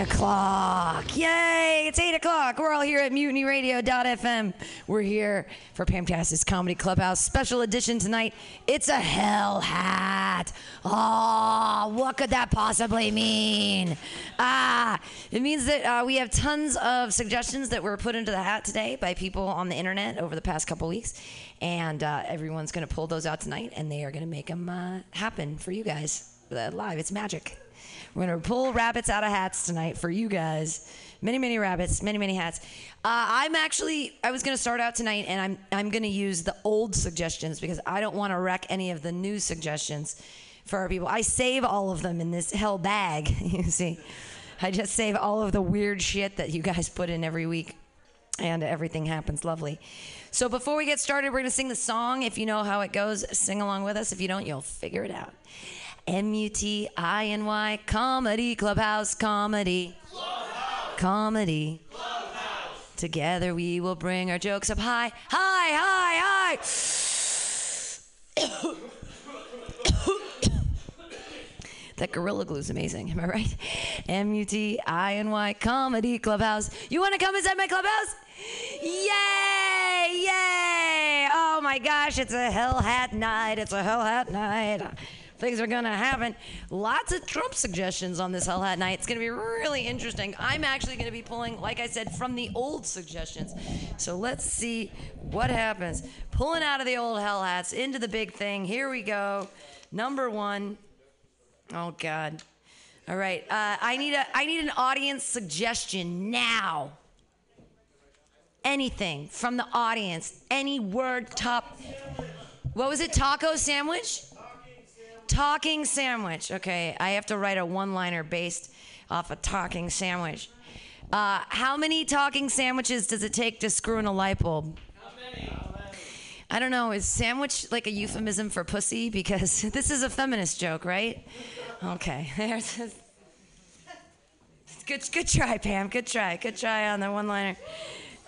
It's 8 o'clock. Yay! It's 8 o'clock. We're all here at mutinyradio.fm. We're here for Pamtastic's Comedy Clubhouse special edition tonight. It's a hell hat. Oh, what could that possibly mean? Ah, it means that uh, we have tons of suggestions that were put into the hat today by people on the internet over the past couple weeks. And uh, everyone's going to pull those out tonight and they are going to make them uh, happen for you guys uh, live. It's magic. We're gonna pull rabbits out of hats tonight for you guys. Many, many rabbits, many, many hats. Uh, I'm actually, I was gonna start out tonight, and I'm, I'm gonna use the old suggestions because I don't want to wreck any of the new suggestions for our people. I save all of them in this hell bag. You see, I just save all of the weird shit that you guys put in every week, and everything happens lovely. So before we get started, we're gonna sing the song. If you know how it goes, sing along with us. If you don't, you'll figure it out. M U T I N Y Comedy Clubhouse Comedy. Clubhouse. Comedy. Clubhouse. Together we will bring our jokes up high, high, high, high. that gorilla glue is amazing. Am I right? M U T I N Y Comedy Clubhouse. You want to come inside my clubhouse? Yay! Yay! Oh my gosh, it's a hell hat night. It's a hell hat night. Things are gonna happen. Lots of Trump suggestions on this hell hat night. It's gonna be really interesting. I'm actually gonna be pulling, like I said, from the old suggestions. So let's see what happens. Pulling out of the old hell hats into the big thing. Here we go. Number one. Oh God. All right. Uh, I need a I need an audience suggestion now. Anything from the audience. Any word top. What was it? Taco sandwich? Talking sandwich. Okay, I have to write a one liner based off a talking sandwich. Uh, how many talking sandwiches does it take to screw in a light bulb? I don't know. Is sandwich like a euphemism for pussy? Because this is a feminist joke, right? Okay. There's good, good try, Pam. Good try. Good try on the one liner.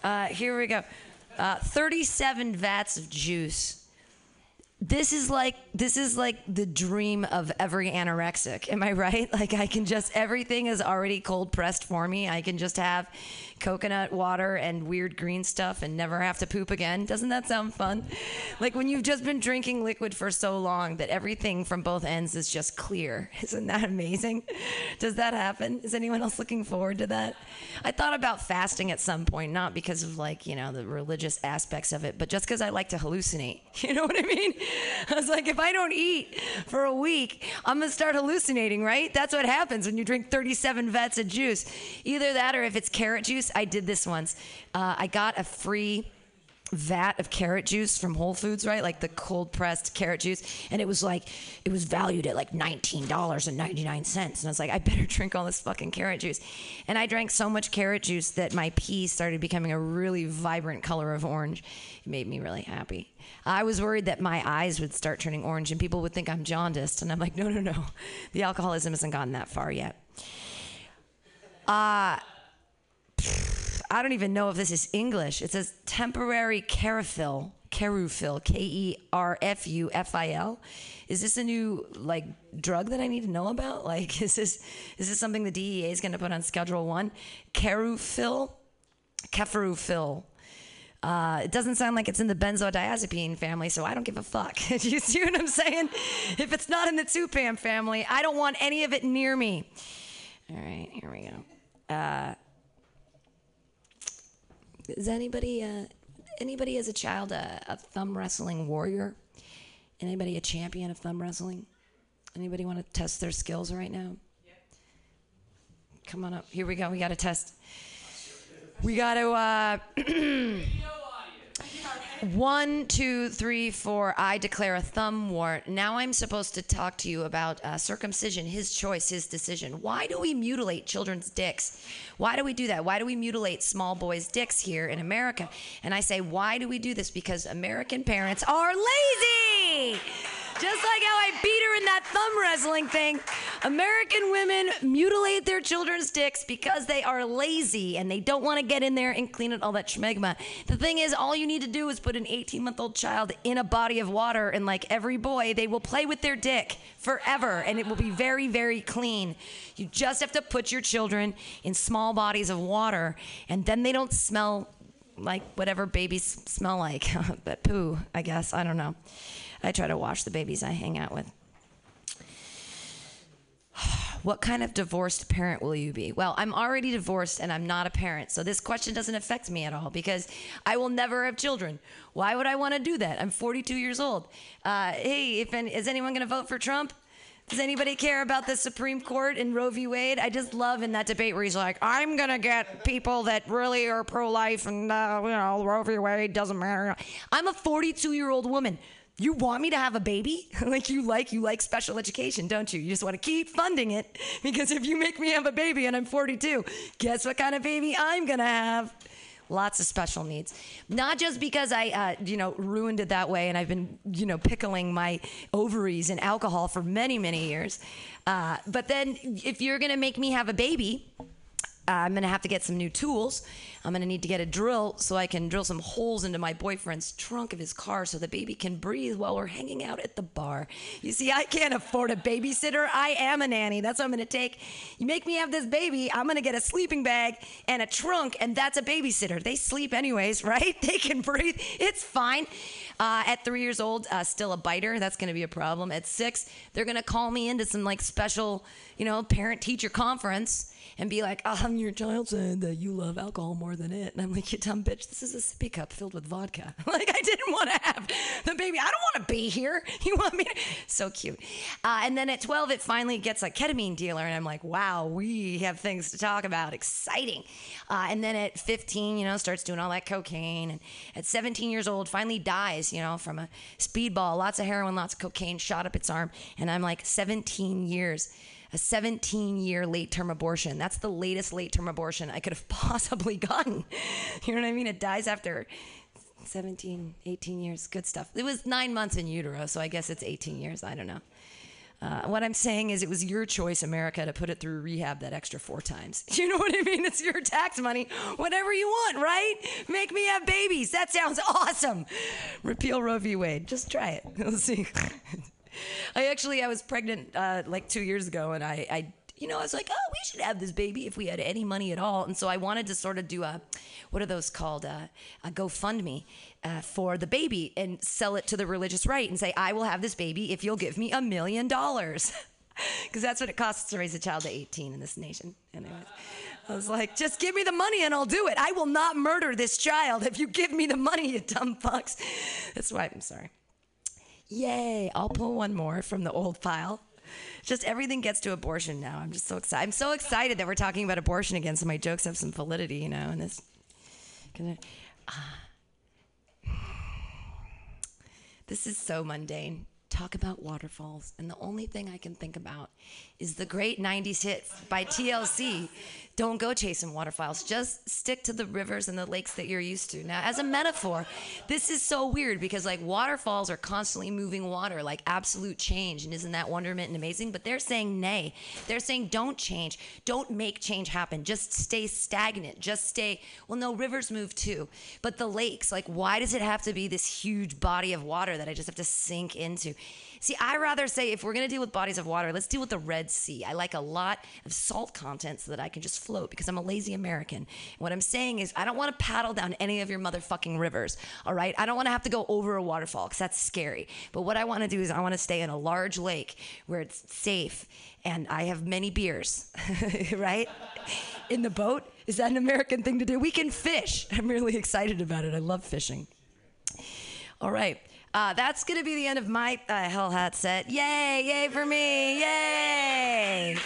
Uh, here we go. Uh, 37 vats of juice this is like this is like the dream of every anorexic. Am i right? Like i can just everything is already cold pressed for me. I can just have coconut water and weird green stuff and never have to poop again. Doesn't that sound fun? Like when you've just been drinking liquid for so long that everything from both ends is just clear. Isn't that amazing? Does that happen? Is anyone else looking forward to that? I thought about fasting at some point not because of like you know the religious aspects of it but just because i like to hallucinate. You know what i mean? I was like, if I don't eat for a week, I'm gonna start hallucinating, right? That's what happens when you drink 37 vats of juice. Either that or if it's carrot juice. I did this once. Uh, I got a free vat of carrot juice from Whole Foods, right? Like the cold pressed carrot juice. And it was like, it was valued at like $19.99. And I was like, I better drink all this fucking carrot juice. And I drank so much carrot juice that my pee started becoming a really vibrant color of orange. It made me really happy. I was worried that my eyes would start turning orange and people would think I'm jaundiced. And I'm like, no, no, no. The alcoholism hasn't gotten that far yet. Uh, I don't even know if this is English. It says temporary Kerafil, Kerufil, K E R F U F I L. Is this a new like drug that I need to know about? Like, is this is this something the DEA is going to put on Schedule One? Kerufil, Keferufil. Uh, it doesn't sound like it's in the benzodiazepine family, so I don't give a fuck. Do you see what I'm saying? If it's not in the Tupam family, I don't want any of it near me. All right, here we go. Uh, is anybody uh, anybody as a child a, a thumb wrestling warrior? Anybody a champion of thumb wrestling? Anybody want to test their skills right now? Come on up. Here we go. We got to test. We got to. Uh, one, two, three, four. I declare a thumb war. Now I'm supposed to talk to you about uh, circumcision, his choice, his decision. Why do we mutilate children's dicks? Why do we do that? Why do we mutilate small boys' dicks here in America? And I say, why do we do this? Because American parents are lazy. Just like how I beat her in that thumb wrestling thing. American women mutilate their children's dicks because they are lazy and they don't want to get in there and clean it all that schmegma. The thing is, all you need to do is put an 18 month old child in a body of water, and like every boy, they will play with their dick forever and it will be very, very clean. You just have to put your children in small bodies of water, and then they don't smell like whatever babies smell like. but poo, I guess. I don't know. I try to wash the babies I hang out with. What kind of divorced parent will you be? Well, I'm already divorced and I'm not a parent. So this question doesn't affect me at all because I will never have children. Why would I want to do that? I'm 42 years old. Uh, hey, if any, is anyone going to vote for Trump? Does anybody care about the Supreme Court and Roe v. Wade? I just love in that debate where he's like, I'm going to get people that really are pro life and, uh, you know, Roe v. Wade doesn't matter. I'm a 42 year old woman. You want me to have a baby? like you like you like special education, don't you? You just want to keep funding it because if you make me have a baby and I'm 42, guess what kind of baby I'm going to have? lots of special needs. Not just because I, uh, you know, ruined it that way and I've been, you know, pickling my ovaries in alcohol for many, many years. Uh, but then if you're going to make me have a baby, uh, I'm going to have to get some new tools. I'm going to need to get a drill so I can drill some holes into my boyfriend's trunk of his car so the baby can breathe while we're hanging out at the bar. You see, I can't afford a babysitter. I am a nanny. That's what I'm going to take. You make me have this baby, I'm going to get a sleeping bag and a trunk, and that's a babysitter. They sleep anyways, right? They can breathe. It's fine. Uh, at three years old, uh, still a biter. That's going to be a problem. At six, they're going to call me into some like special, you know, parent teacher conference and be like, um, your child said that you love alcohol more than it. And I'm like, you dumb bitch, this is a sippy cup filled with vodka. like, I didn't want to have the baby. I don't want to be here. You want me to? So cute. Uh, and then at 12, it finally gets a ketamine dealer. And I'm like, wow, we have things to talk about. Exciting. Uh, and then at 15, you know, starts doing all that cocaine. And at 17 years old, finally dies, you know, from a speedball, lots of heroin, lots of cocaine, shot up its arm. And I'm like, 17 years a 17 year late term abortion. That's the latest late term abortion I could have possibly gotten. You know what I mean? It dies after 17, 18 years. Good stuff. It was nine months in utero, so I guess it's 18 years. I don't know. Uh, what I'm saying is, it was your choice, America, to put it through rehab that extra four times. You know what I mean? It's your tax money. Whatever you want, right? Make me have babies. That sounds awesome. Repeal Roe v. Wade. Just try it. Let's see. I actually I was pregnant uh, like two years ago, and I, I you know I was like, oh, we should have this baby if we had any money at all, and so I wanted to sort of do a what are those called uh, a GoFundMe uh, for the baby and sell it to the religious right and say I will have this baby if you'll give me a million dollars. Because that's what it costs to raise a child to 18 in this nation. Anyways, I was like, just give me the money and I'll do it. I will not murder this child if you give me the money, you dumb fucks. That's why I'm sorry. Yay! I'll pull one more from the old file. Just everything gets to abortion now. I'm just so excited. I'm so excited that we're talking about abortion again, so my jokes have some validity, you know. And this, uh, this is so mundane. Talk about waterfalls, and the only thing I can think about is the great '90s hit by TLC don't go chasing waterfalls. Just stick to the rivers and the lakes that you're used to. Now, as a metaphor, this is so weird because like waterfalls are constantly moving water, like absolute change. And isn't that wonderment and amazing? But they're saying nay. They're saying don't change. Don't make change happen. Just stay stagnant. Just stay. Well, no, rivers move too. But the lakes, like, why does it have to be this huge body of water that I just have to sink into? See, I rather say if we're going to deal with bodies of water, let's deal with the Red Sea. I like a lot of salt content so that I can just float because I'm a lazy American. What I'm saying is, I don't want to paddle down any of your motherfucking rivers, all right? I don't want to have to go over a waterfall because that's scary. But what I want to do is, I want to stay in a large lake where it's safe and I have many beers, right? In the boat. Is that an American thing to do? We can fish. I'm really excited about it. I love fishing. All right. Uh, that's going to be the end of my uh, Hell Hat set. Yay, yay for me, yay.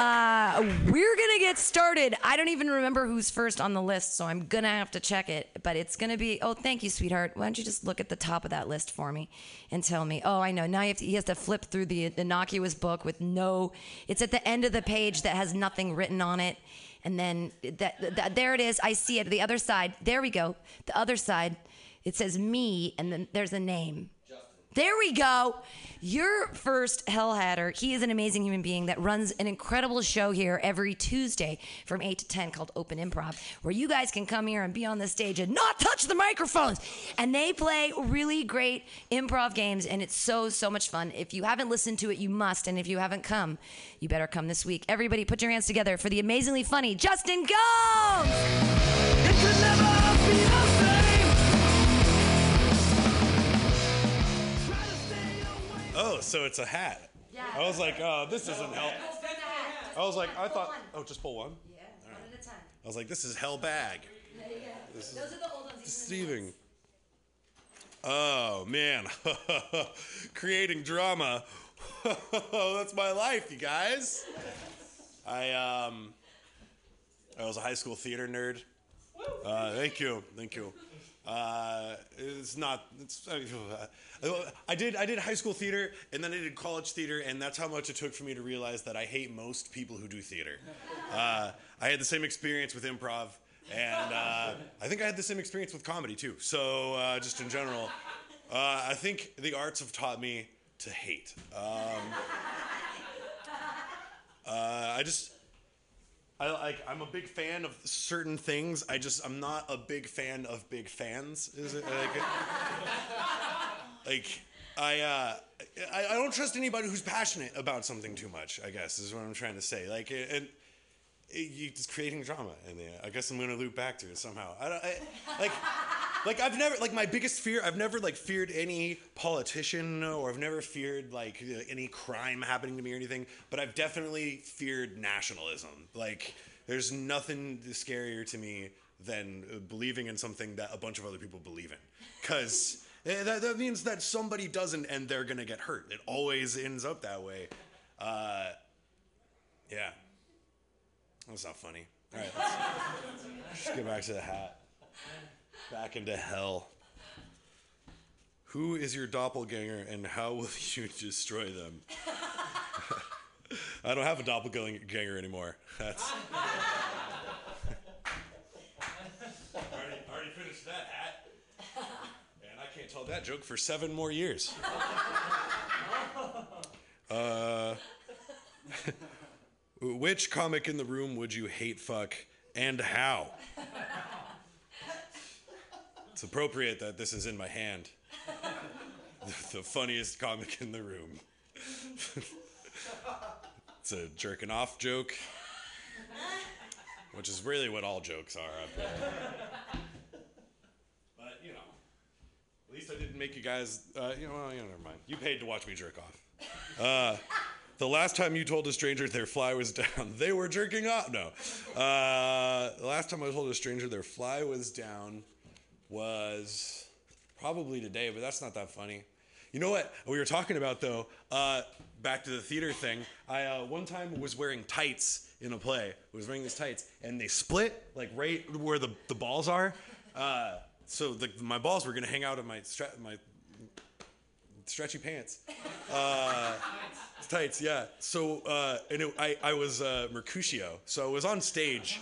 Uh, we're gonna get started. I don't even remember who's first on the list, so I'm gonna have to check it. But it's gonna be. Oh, thank you, sweetheart. Why don't you just look at the top of that list for me and tell me? Oh, I know. Now you have to, he has to flip through the innocuous book with no. It's at the end of the page that has nothing written on it, and then that, that there it is. I see it. The other side. There we go. The other side it says me, and then there's a name. Justin. There we go. Your first Hell Hatter. He is an amazing human being that runs an incredible show here every Tuesday from 8 to 10 called Open Improv, where you guys can come here and be on the stage and not touch the microphones. And they play really great improv games, and it's so, so much fun. If you haven't listened to it, you must. And if you haven't come, you better come this week. Everybody, put your hands together for the amazingly funny Justin Gomes! Oh, so it's a hat. Yeah. I was like, oh, this doesn't help. I was like, I thought, oh, just pull one. Yeah, one at a time. I was like, this is hell bag. Those are the old ones. these are the new Deceiving. Oh man, creating drama. That's my life, you guys. I um, I was a high school theater nerd. Uh, thank you, thank you. Uh, it's not. It's. Uh, I did. I did high school theater, and then I did college theater, and that's how much it took for me to realize that I hate most people who do theater. Uh, I had the same experience with improv, and uh, I think I had the same experience with comedy too. So uh, just in general, uh, I think the arts have taught me to hate. Um, uh, I just. I like. I'm a big fan of certain things. I just. I'm not a big fan of big fans. Is it like? like I, uh, I. I don't trust anybody who's passionate about something too much. I guess is what I'm trying to say. Like and. You just creating drama, and I guess I'm gonna loop back to it somehow. I don't I, like, like I've never like my biggest fear. I've never like feared any politician, or I've never feared like any crime happening to me or anything. But I've definitely feared nationalism. Like, there's nothing scarier to me than believing in something that a bunch of other people believe in, because that, that means that somebody doesn't, and they're gonna get hurt. It always ends up that way. Uh, yeah. That's not funny. All right, let's, let's get back to the hat. Back into hell. Who is your doppelganger and how will you destroy them? I don't have a doppelganger anymore. That's. already, already finished that hat. And I can't tell that joke for seven more years. Uh. Which comic in the room would you hate fuck and how? It's appropriate that this is in my hand. The, funniest comic in the room. it's a jerking off joke, which is really what all jokes are. up there. But, you know, at least I didn't make you guys, uh, you know, well, never mind. You paid to watch me jerk off. Uh, the last time you told a stranger their fly was down, they were jerking off. No. Uh, the last time I told a stranger their fly was down was probably today, but that's not that funny. You know what we were talking about though? Uh, back to the theater thing. I uh, one time was wearing tights in a play. I was wearing these tights, and they split like right where the, the balls are. Uh, so the, my balls were gonna hang out of my stra- my stretchy pants. Uh, tights, yeah. So, uh, and it, I, I was uh, Mercutio, so I was on stage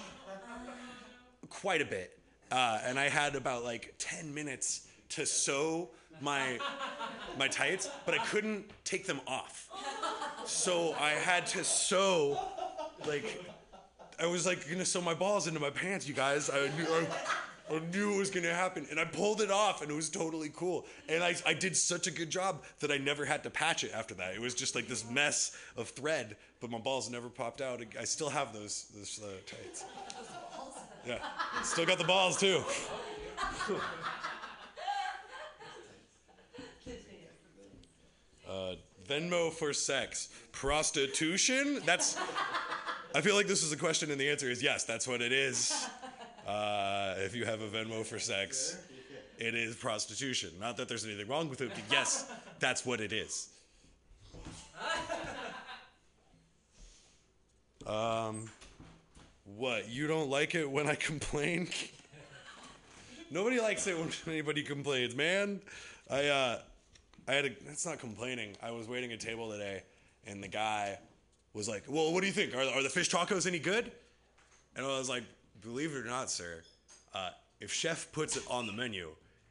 quite a bit, uh, and I had about like ten minutes to sew my my tights, but I couldn't take them off. So I had to sew, like, I was like gonna sew my balls into my pants, you guys. I. I, I knew it was gonna happen, and I pulled it off, and it was totally cool. And I, I did such a good job that I never had to patch it after that. It was just like this mess of thread, but my balls never popped out. I still have those those uh, tights. Yeah, still got the balls too. Uh, Venmo for sex, prostitution. That's. I feel like this is a question, and the answer is yes. That's what it is. Uh, if you have a Venmo for sex, it is prostitution. Not that there's anything wrong with it, but yes, that's what it is. Um, what? You don't like it when I complain? Nobody likes it when anybody complains, man. I uh, I had a. That's not complaining. I was waiting at a table today, and the guy was like, "Well, what do you think? Are, are the fish tacos any good?" And I was like, "Believe it or not, sir, uh, if chef puts it on the menu,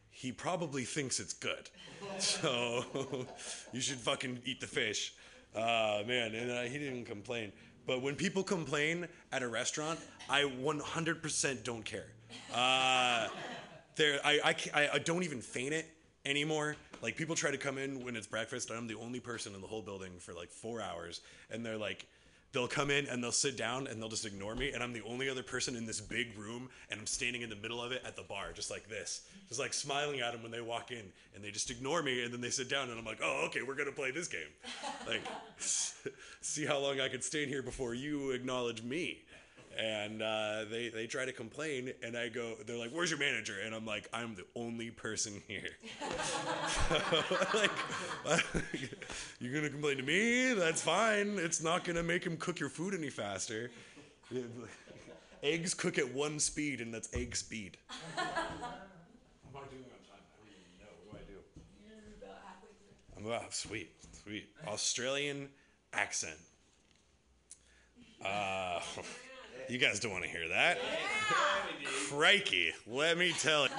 he probably thinks it's good. So you should fucking eat the fish. Uh, man, and uh, he didn't complain. But when people complain at a restaurant, I 100% don't care. Uh, there, I, I, I, don't even feign it anymore. Like people try to come in when it's breakfast, and I'm the only person in the whole building for like four hours, and they're like, they'll come in and they'll sit down and they'll just ignore me, and I'm the only other person in this big room, and I'm standing in the middle of it at the bar, just like this, just like smiling at them when they walk in, and they just ignore me, and then they sit down, and I'm like, oh, okay, we're gonna play this game, like, see how long I can stay in here before you acknowledge me and uh, they they try to complain, and I go, they're like, "Where's your manager?" And I'm like, "I'm the only person here." like, you're gonna complain to me? That's fine. It's not gonna make him cook your food any faster. Eggs cook at one speed, and that's egg speed. How am I doing on time? I don't even know. What do I do? You're about halfway through. I'm about sweet, sweet Australian accent. Uh, you guys don't want to hear that. Crikey, let me tell you.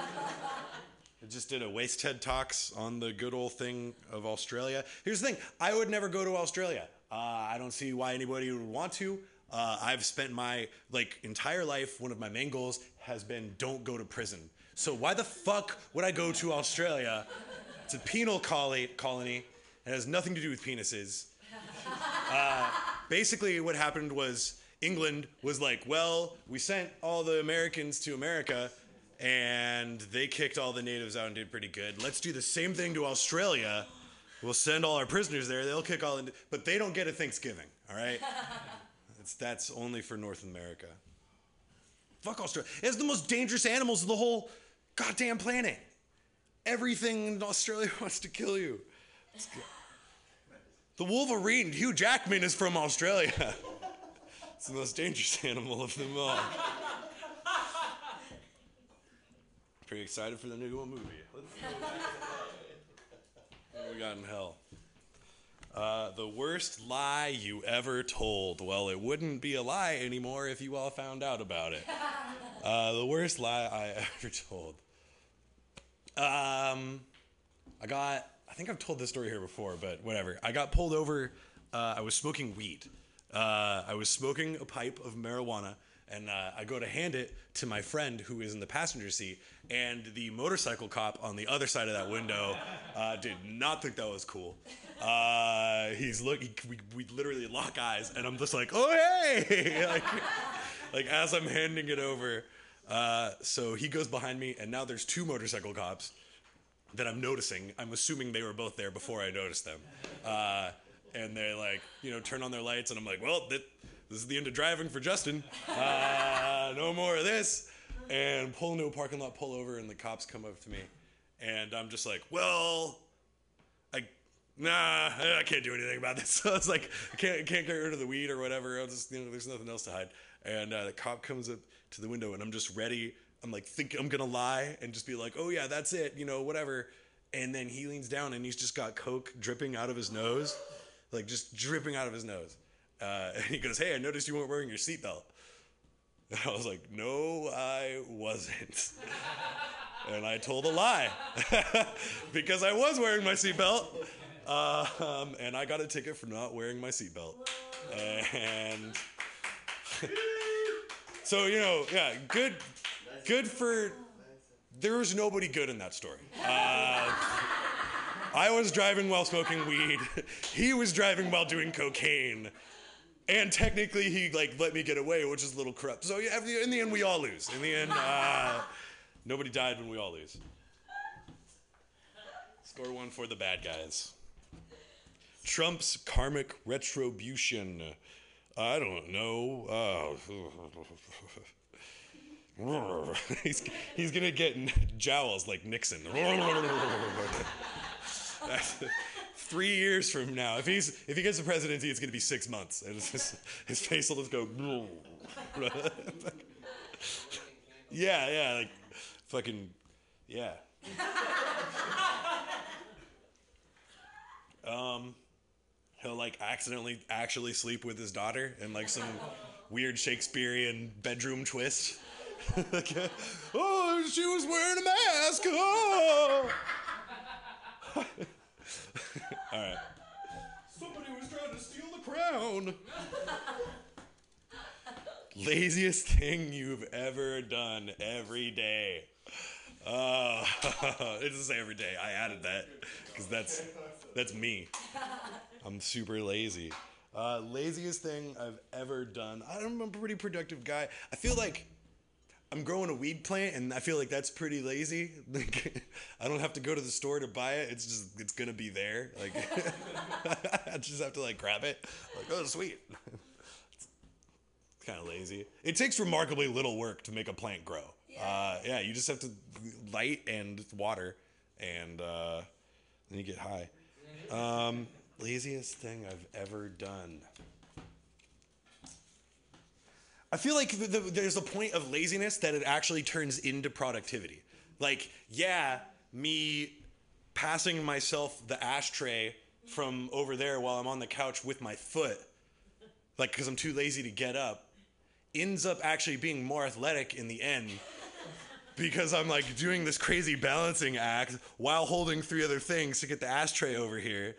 I just did a Waste Head Talks on the good old thing of Australia. Here's the thing I would never go to Australia. Uh, I don't see why anybody would want to. Uh, I've spent my like entire life. One of my main goals has been don't go to prison. So why the fuck would I go to Australia? It's a penal. Colony. It has nothing to do with penises. Uh, basically, what happened was England was like, well, we sent all the Americans to America and they kicked all the natives out and did pretty good. Let's do the same thing to Australia. We'll send all our prisoners there. They'll kick all, the, but they don't get a Thanksgiving. All right, it's, that's only for North America. Fuck Australia. It's the most dangerous animals of the whole goddamn planet. Everything in Australia wants to kill you. The Wolverine, Hugh Jackman, is from Australia. It's the most dangerous animal of them all. Pretty excited for the new movie. What we got in hell? Uh, the worst lie you ever told. Well, it wouldn't be a lie anymore if you all found out about it. Uh, the worst lie I ever told. Um, I got. I think I've told this story here before, but whatever. I got pulled over. Uh, I was smoking weed. Uh, I was smoking a pipe of marijuana, and uh, I go to hand it to my friend who is in the passenger seat, and the motorcycle cop on the other side of that window uh, did not think that was cool. Uh, he's look. He, we, we literally lock eyes, and I'm just like, "Oh hey!" like, like as I'm handing it over. Uh, so he goes behind me, and now there's two motorcycle cops that I'm noticing. I'm assuming they were both there before I noticed them. And they like, you know, turn on their lights, and I'm like, well, th- this is the end of driving for Justin. Uh, no more of this. And pull into a parking lot, pull over, and the cops come up to me, and I'm just like, well, I. Nah, I can't do anything about this. So it's like I can't can't get rid of the weed or whatever. I'll just you know, there's nothing else to hide. And uh, the cop comes up to the window, and I'm just ready. I'm like, think I'm gonna lie and just be like, oh yeah, that's it, you know, whatever. And then he leans down and he's just got coke dripping out of his nose, like just dripping out of his nose. Uh, and he goes, hey, I noticed you weren't wearing your seatbelt. And I was like, no, I wasn't. and I told a lie because I was wearing my seatbelt. Um, and I got a ticket for not wearing my seatbelt. And so, you know, yeah, good, good for. There was nobody good in that story. Uh, I was driving while smoking weed. He was driving while doing cocaine. And technically, he like let me get away, which is a little corrupt. So yeah, in the end, we all lose. In the end, uh, nobody died when we all lose. Score one for the bad guys. Trump's karmic retribution. I don't know. Uh, he's, he's gonna get jowls like Nixon. Three years from now, if he's if he gets the presidency, it's gonna be six months, and just, his face will just go. yeah, yeah, like fucking, yeah. Um, he'll like accidentally actually sleep with his daughter in like some weird Shakespearean bedroom twist. Oh, she was wearing a mask. Oh. All right. Somebody was trying to steal the crown. Laziest thing you've ever done every day. Uh, it doesn't say every day. I added that because that's that's me. I'm super lazy. Uh, laziest thing I've ever done. I'm a pretty productive guy. I feel like I'm growing a weed plant, and I feel like that's pretty lazy. Like, I don't have to go to the store to buy it. It's just it's gonna be there. Like I just have to like grab it. Like oh sweet. it's kind of lazy. It takes remarkably little work to make a plant grow. Yeah, uh, yeah you just have to light and water, and uh, then you get high. Um, laziest thing I've ever done. I feel like the, the, there's a point of laziness that it actually turns into productivity. Like, yeah, me passing myself the ashtray from over there while I'm on the couch with my foot, like, because I'm too lazy to get up, ends up actually being more athletic in the end because I'm like doing this crazy balancing act while holding three other things to get the ashtray over here.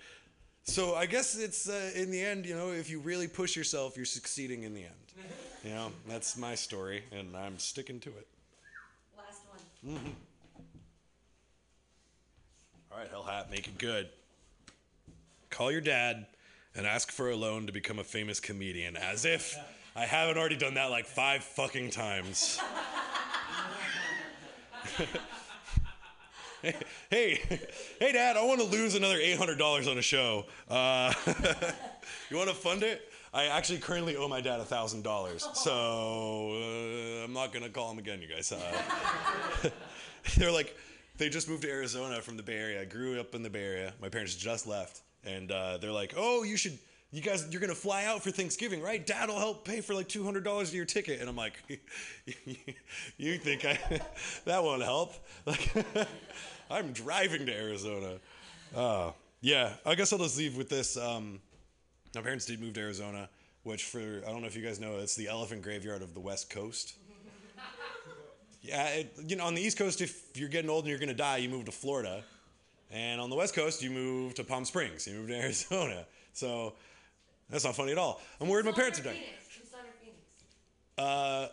So I guess it's uh, in the end, you know, if you really push yourself, you're succeeding in the end. You know, that's my story, and I'm sticking to it. Last one. Mm-hmm. All right, Hell Hat, make it good. Call your dad and ask for a loan to become a famous comedian, as if I haven't already done that like five fucking times. hey, hey, hey, Dad, I want to lose another $800 on a show. Uh, you want to fund it? I actually currently owe my dad thousand dollars, so uh, I'm not gonna call him again, you guys. Uh, they're like, they just moved to Arizona from the Bay Area. I grew up in the Bay Area. My parents just left, and uh, they're like, oh, you should. You guys, you're gonna fly out for Thanksgiving, right? Dad will help pay for like two hundred dollars of your ticket, and I'm like, you think I that won't help? Like, I'm driving to Arizona. Uh, yeah, I guess I'll just leave with this. Um, my parents did move to Arizona, which for I don't know if you guys know, it's the elephant graveyard of the West Coast. yeah, it, you know, on the East Coast, if you're getting old and you're gonna die, you move to Florida, and on the West Coast, you move to Palm Springs. You move to Arizona. So that's not funny at all. I'm worried my parents are dying. Uh,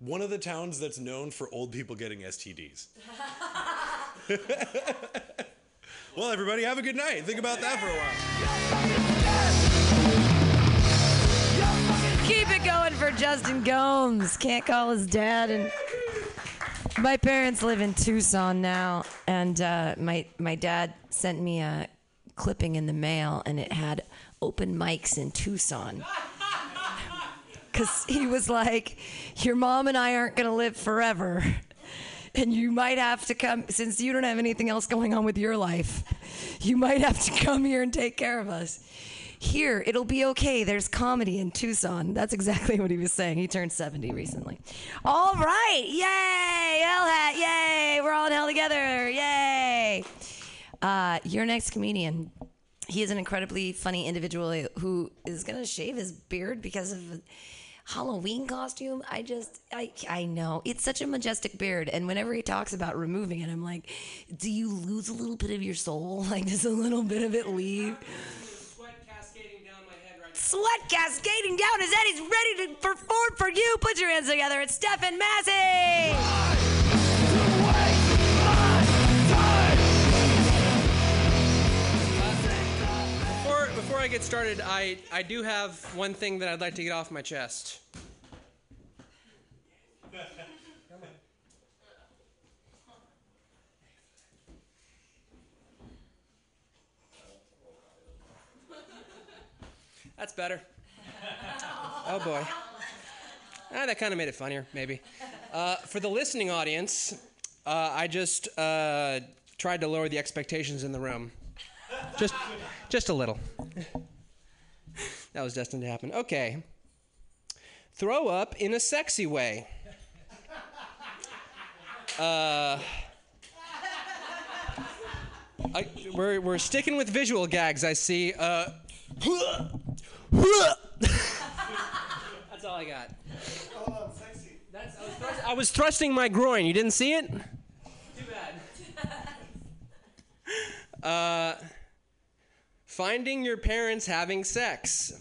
one of the towns that's known for old people getting STDs. well, everybody, have a good night. Think about that for a while. For Justin Gomes. Can't call his dad. And my parents live in Tucson now, and uh, my my dad sent me a clipping in the mail, and it had open mics in Tucson. Because he was like, Your mom and I aren't going to live forever. And you might have to come, since you don't have anything else going on with your life, you might have to come here and take care of us here, it'll be okay. There's comedy in Tucson. That's exactly what he was saying. He turned 70 recently. All right. Yay. Hell hat. Yay. We're all in hell together. Yay. Uh, your next comedian. He is an incredibly funny individual who is going to shave his beard because of Halloween costume. I just, I, I know. It's such a majestic beard. And whenever he talks about removing it, I'm like, do you lose a little bit of your soul? Like, does a little bit of it leave? Sweat cascading down his head. He's ready to perform for you. Put your hands together. It's Stephen Massey. Before, before I get started, I, I do have one thing that I'd like to get off my chest. That's better. oh boy. Ah, that kind of made it funnier, maybe. Uh, for the listening audience, uh, I just uh, tried to lower the expectations in the room. Just, just a little. that was destined to happen. Okay. Throw up in a sexy way. Uh, I, we're, we're sticking with visual gags, I see. Uh, That's all I got. Oh, sexy. That's, I was I was thrusting my groin. You didn't see it? Too bad. Uh, finding your parents having sex.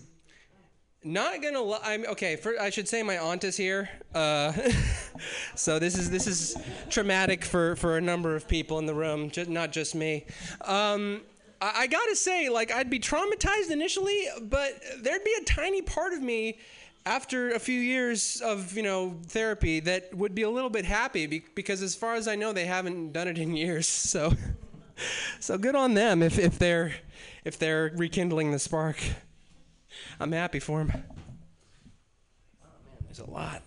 Not gonna lie. I'm okay. For, I should say my aunt is here, uh, so this is this is traumatic for for a number of people in the room, just, not just me. Um, I, I gotta say, like I'd be traumatized initially, but there'd be a tiny part of me after a few years of you know therapy that would be a little bit happy be- because as far as I know, they haven't done it in years. So, so good on them if if they're if they're rekindling the spark. I'm happy for them Oh man, there's a lot.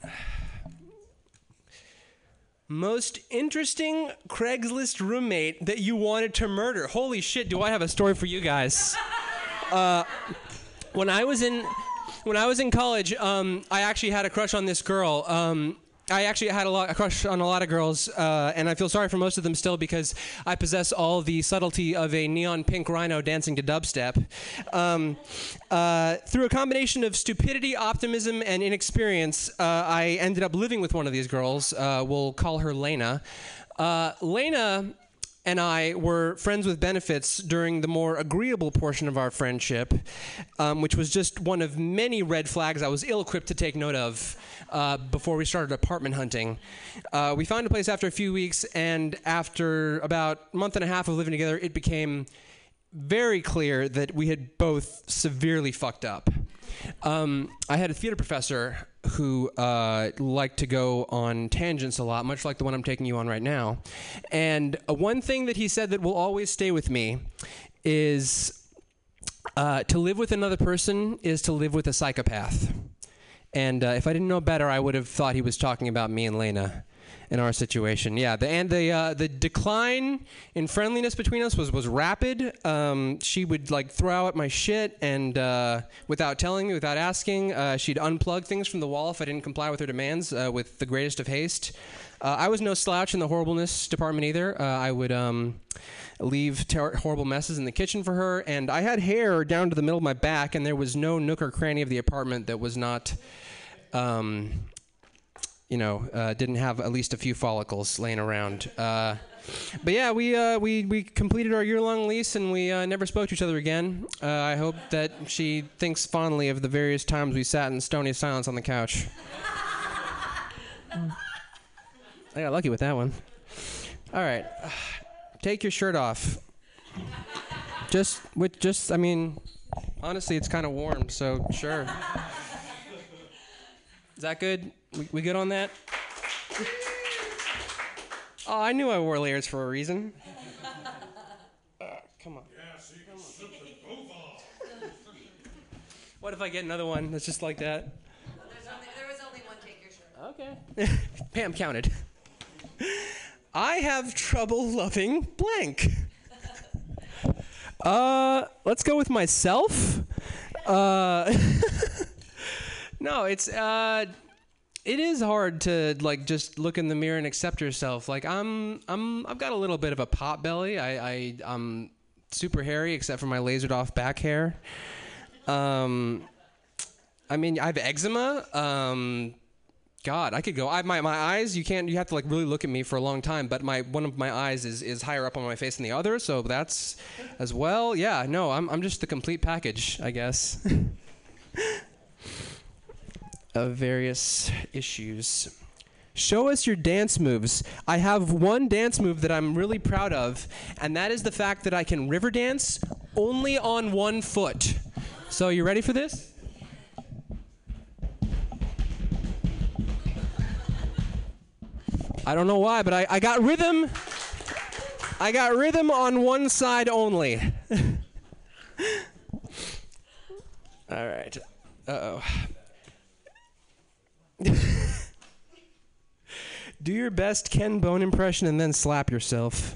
Most interesting Craigslist roommate that you wanted to murder. Holy shit, do I have a story for you guys? Uh, when I was in when I was in college, um, I actually had a crush on this girl. Um, I actually had a, lot, a crush on a lot of girls, uh, and I feel sorry for most of them still because I possess all the subtlety of a neon pink rhino dancing to dubstep. Um, uh, through a combination of stupidity, optimism, and inexperience, uh, I ended up living with one of these girls. Uh, we'll call her Lena. Uh, Lena and I were friends with benefits during the more agreeable portion of our friendship, um, which was just one of many red flags I was ill equipped to take note of uh, before we started apartment hunting. Uh, we found a place after a few weeks, and after about a month and a half of living together, it became very clear that we had both severely fucked up. Um, I had a theater professor who uh, liked to go on tangents a lot, much like the one I'm taking you on right now. And uh, one thing that he said that will always stay with me is uh, to live with another person is to live with a psychopath. And uh, if I didn't know better, I would have thought he was talking about me and Lena in our situation. Yeah, the, and the uh, the decline in friendliness between us was was rapid. Um, she would like throw out my shit and uh, without telling me, without asking, uh, she'd unplug things from the wall if I didn't comply with her demands uh, with the greatest of haste. Uh, I was no slouch in the horribleness department either. Uh, I would. Um, leave ter- horrible messes in the kitchen for her, and I had hair down to the middle of my back, and there was no nook or cranny of the apartment that was not um, you know, uh, didn't have at least a few follicles laying around. Uh, but yeah, we uh, we we completed our year-long lease, and we uh, never spoke to each other again. Uh, I hope that she thinks fondly of the various times we sat in stony silence on the couch. I got lucky with that one. All right, take your shirt off. Just with just, I mean, honestly, it's kind of warm, so sure. Is that good? We, we good on that? Oh, I knew I wore layers for a reason. Uh, come on. What if I get another one that's just like that? There's only, there was only one take your shirt. Okay. Pam counted. I have trouble loving blank. Uh, let's go with myself. Uh, no, it's uh, it is hard to like just look in the mirror and accept yourself. Like I'm, I'm, I've got a little bit of a pot belly. I, I I'm super hairy except for my lasered off back hair. Um, I mean, I have eczema. Um, God, I could go. I my my eyes. You can't. You have to like really look at me for a long time. But my one of my eyes is is higher up on my face than the other. So that's as well. Yeah. No, I'm I'm just the complete package, I guess. of various issues. Show us your dance moves. I have one dance move that I'm really proud of, and that is the fact that I can river dance only on one foot. So, you ready for this? I don't know why, but I, I got rhythm. I got rhythm on one side only. All right. Uh oh. do your best Ken Bone impression and then slap yourself.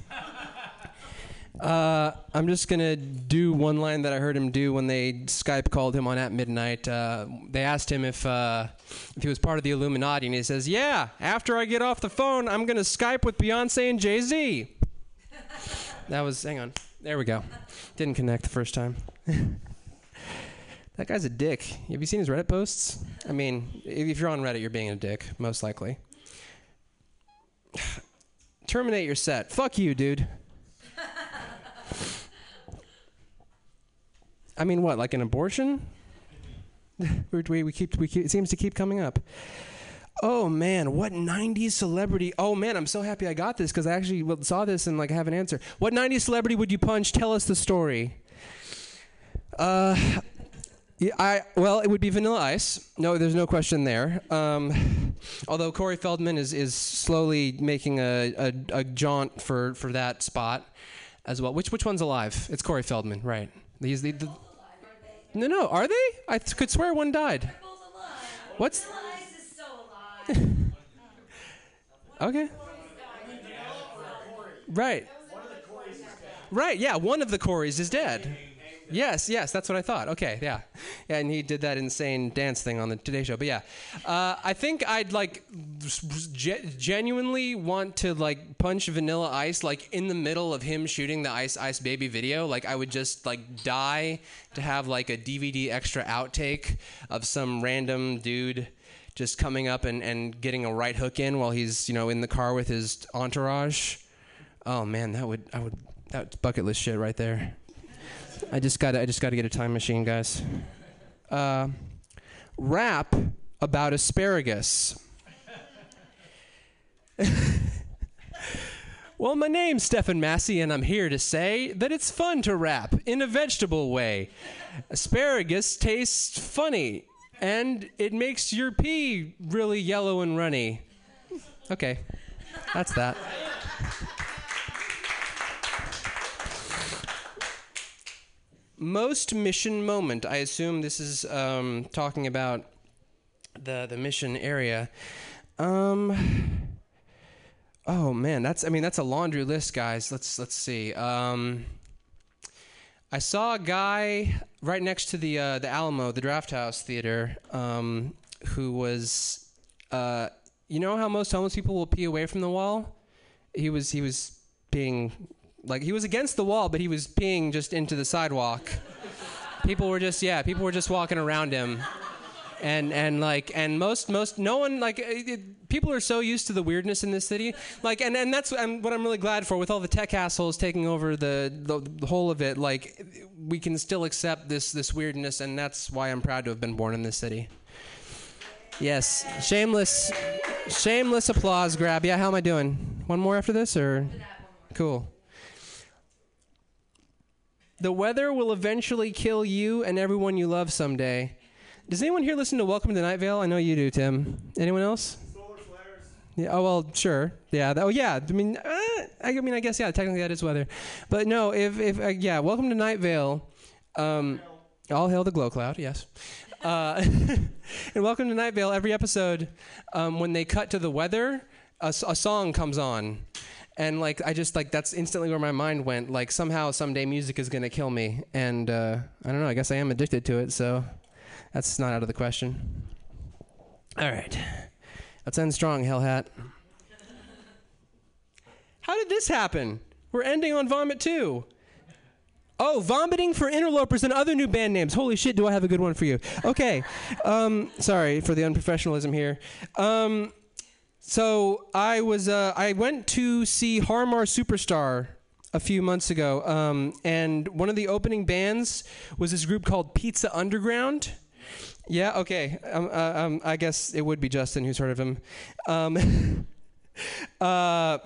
Uh, I'm just gonna do one line that I heard him do when they Skype called him on at midnight. Uh, they asked him if uh, if he was part of the Illuminati, and he says, "Yeah. After I get off the phone, I'm gonna Skype with Beyonce and Jay Z." that was. Hang on. There we go. Didn't connect the first time. that guy's a dick. Have you seen his Reddit posts? I mean, if you're on Reddit, you're being a dick, most likely. terminate your set. Fuck you, dude. I mean, what? Like an abortion? we, we, keep we keep. It seems to keep coming up. Oh man, what 90s celebrity? Oh man, I'm so happy I got this because I actually saw this and like have an answer. What 90s celebrity would you punch? Tell us the story. Uh, yeah, I well, it would be Vanilla Ice. No, there's no question there. Um, although Corey Feldman is is slowly making a, a, a jaunt for, for that spot as well. Which which one's alive? It's Corey Feldman, right? These the, the no no are they? I th- could swear one died. What's So alive. okay. Right. Right. Yeah, one of the Coreys is dead. Yes, yes, that's what I thought. Okay, yeah, and he did that insane dance thing on the Today Show. But yeah, uh, I think I'd like ge- genuinely want to like punch Vanilla Ice like in the middle of him shooting the Ice Ice Baby video. Like I would just like die to have like a DVD extra outtake of some random dude just coming up and, and getting a right hook in while he's you know in the car with his entourage. Oh man, that would I would that's bucket list shit right there. I just got I just got to get a time machine, guys. Uh, rap about asparagus. well, my name's Stefan Massey, and I'm here to say that it's fun to rap in a vegetable way. Asparagus tastes funny, and it makes your pee really yellow and runny. Okay, that's that. Most mission moment. I assume this is um, talking about the the mission area. Um, oh man, that's I mean that's a laundry list, guys. Let's let's see. Um, I saw a guy right next to the uh, the Alamo, the Draft House Theater, um, who was, uh, you know how most homeless people will pee away from the wall. He was he was being like he was against the wall, but he was peeing just into the sidewalk. people were just yeah, people were just walking around him. And and like and most most no one like uh, it, people are so used to the weirdness in this city like and and that's I'm, what I'm really glad for with all the tech assholes taking over the, the the whole of it like we can still accept this this weirdness and that's why I'm proud to have been born in this city. Yes, shameless shameless applause grab. Yeah, how am I doing? One more after this or cool. The weather will eventually kill you and everyone you love someday. Does anyone here listen to Welcome to Night Vale? I know you do, Tim. Anyone else? Solar flares. Yeah. Oh well, sure. Yeah. Oh yeah. I mean, uh, I mean, I guess yeah. Technically, that is weather. But no, if if uh, yeah, Welcome to Night Vale. Um, all hail the glow cloud. Yes. Uh, and Welcome to Night Vale. Every episode, um, when they cut to the weather, a song comes on. And like I just like that's instantly where my mind went. Like somehow someday music is gonna kill me, and uh, I don't know. I guess I am addicted to it, so that's not out of the question. All right, let's end strong, Hell Hat. How did this happen? We're ending on Vomit 2. Oh, vomiting for interlopers and other new band names. Holy shit, do I have a good one for you? Okay. Um, sorry for the unprofessionalism here. Um, so I was uh, I went to see Har Mar Superstar a few months ago, um, and one of the opening bands was this group called Pizza Underground. Yeah, okay. Um, uh, um, I guess it would be Justin who's heard of him. Uh,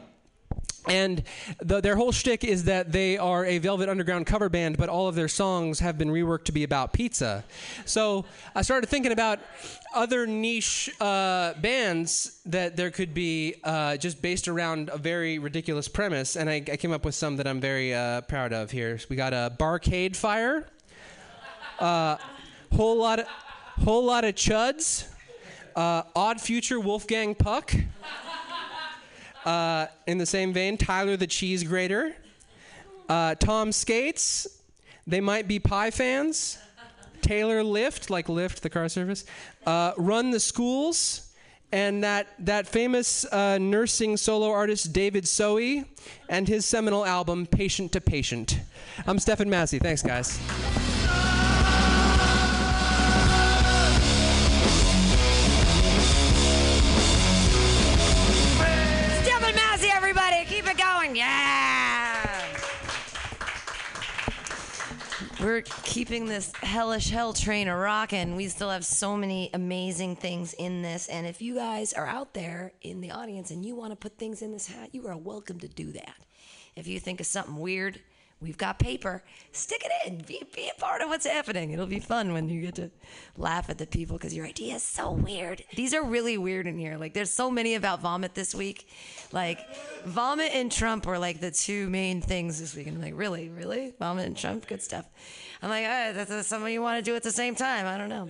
and the, their whole shtick is that they are a Velvet Underground cover band, but all of their songs have been reworked to be about pizza. So I started thinking about other niche uh, bands that there could be uh, just based around a very ridiculous premise, and I, I came up with some that I'm very uh, proud of here. We got a Barcade Fire, uh, whole lot of whole lot of chuds, uh, Odd Future Wolfgang Puck. Uh, in the same vein, Tyler the Cheese Grater, uh, Tom Skates. They might be pie fans. Taylor Lift, like Lyft, the car service. Uh, Run the Schools. And that, that famous uh, nursing solo artist David Soe and his seminal album Patient to Patient. I'm Stefan Massey. Thanks, guys. For keeping this hellish hell train a rocking. We still have so many amazing things in this. And if you guys are out there in the audience and you want to put things in this hat, you are welcome to do that. If you think of something weird, we've got paper. Stick it in. Be, be a part of what's happening. It'll be fun when you get to laugh at the people because your idea is so weird. These are really weird in here. Like, there's so many about vomit this week. Like, vomit and Trump were like the two main things this week. And I'm like, really, really? Vomit and Trump? Good stuff. I'm like, oh, that's, that's something you want to do at the same time. I don't know.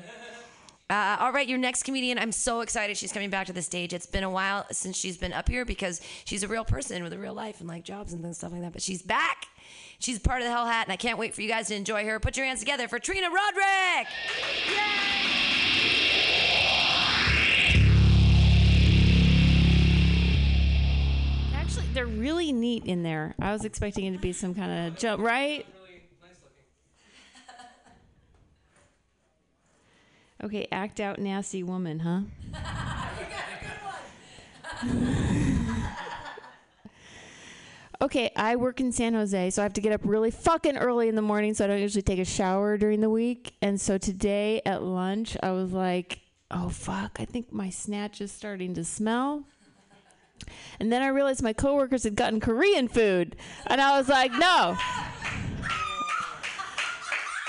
Uh, all right, your next comedian. I'm so excited she's coming back to the stage. It's been a while since she's been up here because she's a real person with a real life and like jobs and stuff like that. But she's back. She's part of the Hell Hat, and I can't wait for you guys to enjoy her. Put your hands together for Trina Roderick. Actually, they're really neat in there. I was expecting it to be some kind of jump, right? Okay, act out nasty woman, huh? okay, I work in San Jose, so I have to get up really fucking early in the morning, so I don't usually take a shower during the week. And so today at lunch, I was like, oh fuck, I think my snatch is starting to smell. And then I realized my coworkers had gotten Korean food. And I was like, no.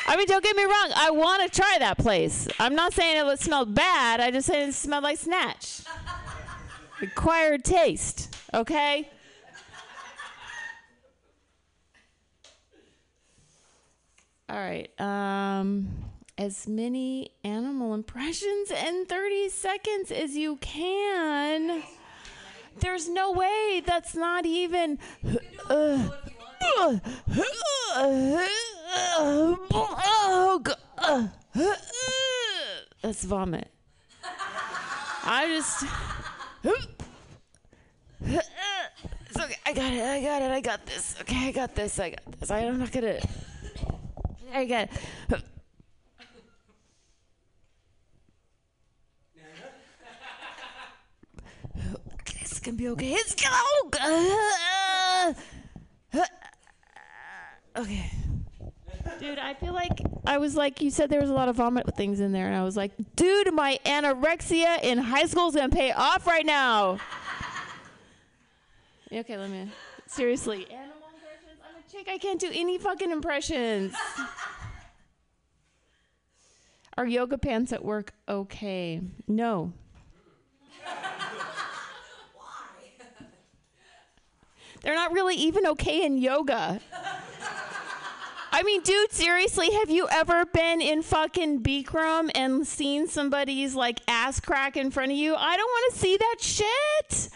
I mean, don't get me wrong. I want to try that place. I'm not saying it smelled bad. I just said it smelled like snatch. Acquired taste, okay? All right. Um, as many animal impressions in 30 seconds as you can. There's no way that's not even. That's vomit. I just. It's okay. I got it. I got it. I got this. Okay, I got this. I got this. I'm not gonna. Got it. It's gonna be okay. It's gonna. Okay. Dude, I feel like I was like you said there was a lot of vomit things in there, and I was like, dude, my anorexia in high school is gonna pay off right now. okay, let me. Seriously, animal impressions. I'm a chick. I can't do any fucking impressions. Are yoga pants at work okay? No. Why? They're not really even okay in yoga. I mean, dude, seriously, have you ever been in fucking Bikram and seen somebody's like ass crack in front of you? I don't want to see that shit.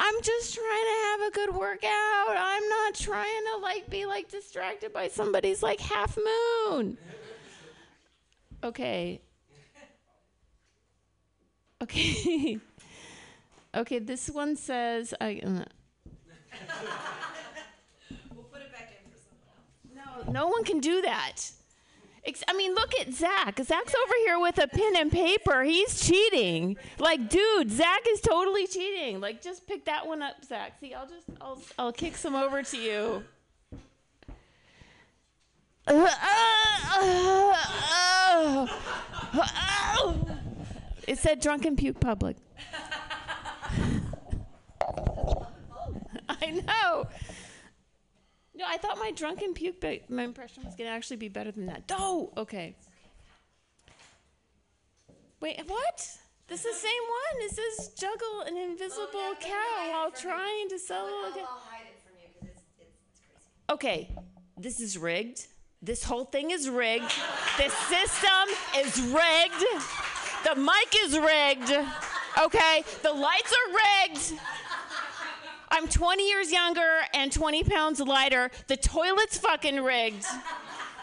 I'm just trying to have a good workout. I'm not trying to like be like distracted by somebody's like half moon. Okay. Okay. okay, this one says I uh, No, no one can do that. I mean, look at Zach. Zach's over here with a pen and paper. He's cheating. Like, dude, Zach is totally cheating. Like, just pick that one up, Zach. See, I'll just, I'll, I'll kick some over to you. It said drunken puke public. I know. No, I thought my drunken puke be- my impression was going to actually be better than that. Oh, okay. Wait, what? This is the same one. It says juggle an invisible cow while trying to sell a cow. Okay, this is rigged. This whole thing is rigged. This system is rigged. The mic is rigged. Okay, the lights are rigged. I'm 20 years younger and 20 pounds lighter. The toilet's fucking rigged.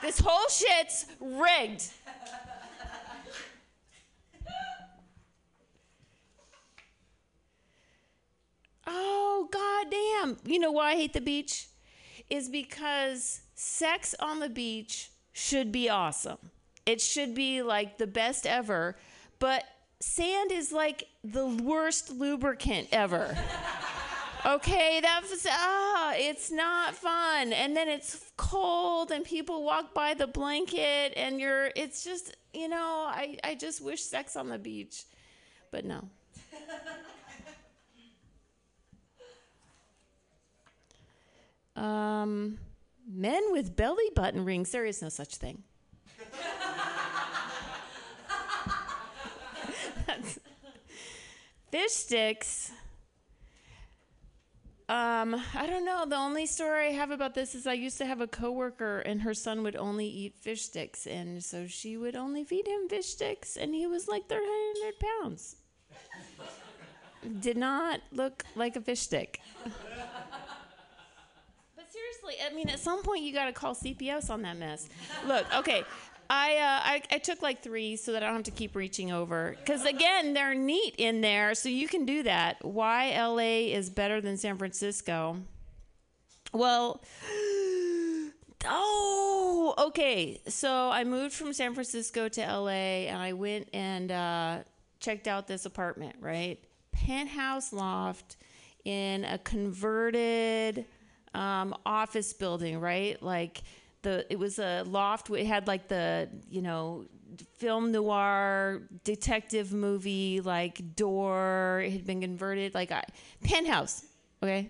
This whole shit's rigged. Oh, goddamn. You know why I hate the beach? Is because sex on the beach should be awesome. It should be like the best ever, but sand is like the worst lubricant ever. Okay, that was ah, it's not fun. And then it's cold and people walk by the blanket and you're it's just, you know, I I just wish sex on the beach. But no. um men with belly button rings, there is no such thing. Fish sticks. Um, I don't know. The only story I have about this is I used to have a coworker and her son would only eat fish sticks, and so she would only feed him fish sticks, and he was like 300 pounds. Did not look like a fish stick. But seriously, I mean, at some point you got to call CPS on that mess. Look, okay. I, uh, I I took like three so that I don't have to keep reaching over. Because again, they're neat in there, so you can do that. Why LA is better than San Francisco? Well, oh, okay. So I moved from San Francisco to LA, and I went and uh, checked out this apartment. Right, penthouse loft in a converted um, office building. Right, like the it was a loft. It had like the you know film noir detective movie like door. It had been converted like I, penthouse. Okay,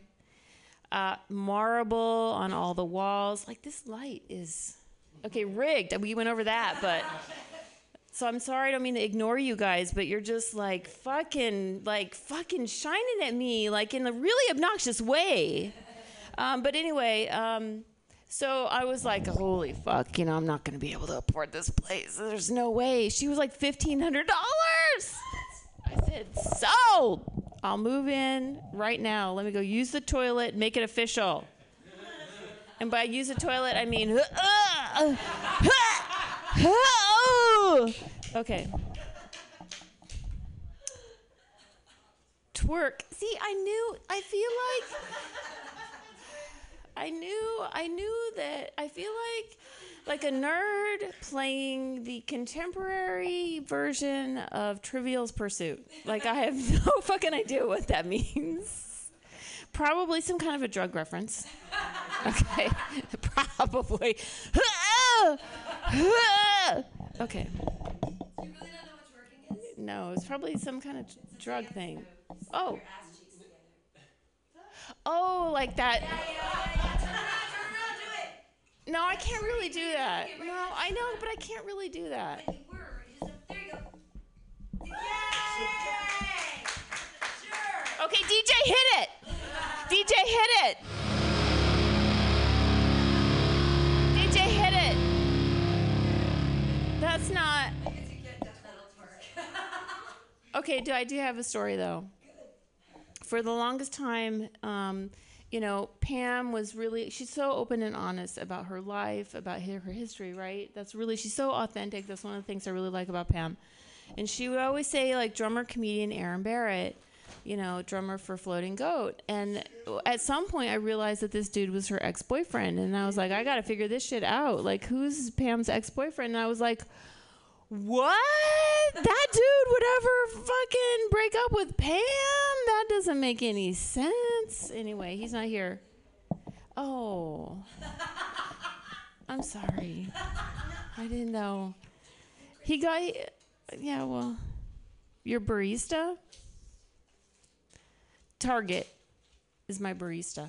uh, marble on all the walls. Like this light is okay rigged. We went over that, but so I'm sorry. I don't mean to ignore you guys, but you're just like fucking like fucking shining at me like in a really obnoxious way. Um, but anyway. Um, so I was like, holy fuck, you know, I'm not going to be able to afford this place. There's no way. She was like $1,500. I said, sold. I'll move in right now. Let me go use the toilet, make it official. And by use the toilet, I mean, okay. Twerk. See, I knew, I feel like. I knew I knew that I feel like like a nerd playing the contemporary version of Trivial's Pursuit. Like I have no fucking idea what that means. Probably some kind of a drug reference. Okay. Probably. okay. You really not know what's working is? no, it's probably some kind of drug thing. Oh. Oh, like that. No, I can't really do that. No, I know, but I can't really do that. Okay, DJ, hit it. DJ, hit it. DJ, hit it. That's not. Okay, do I do have a story though? For the longest time, um, you know, Pam was really, she's so open and honest about her life, about her, her history, right? That's really, she's so authentic. That's one of the things I really like about Pam. And she would always say, like, drummer comedian Aaron Barrett, you know, drummer for Floating Goat. And at some point, I realized that this dude was her ex boyfriend. And I was like, I got to figure this shit out. Like, who's Pam's ex boyfriend? And I was like, what? That dude would ever fucking break up with Pam? That doesn't make any sense. Anyway, he's not here. Oh. I'm sorry. I didn't know. He got, yeah, well, your barista? Target is my barista.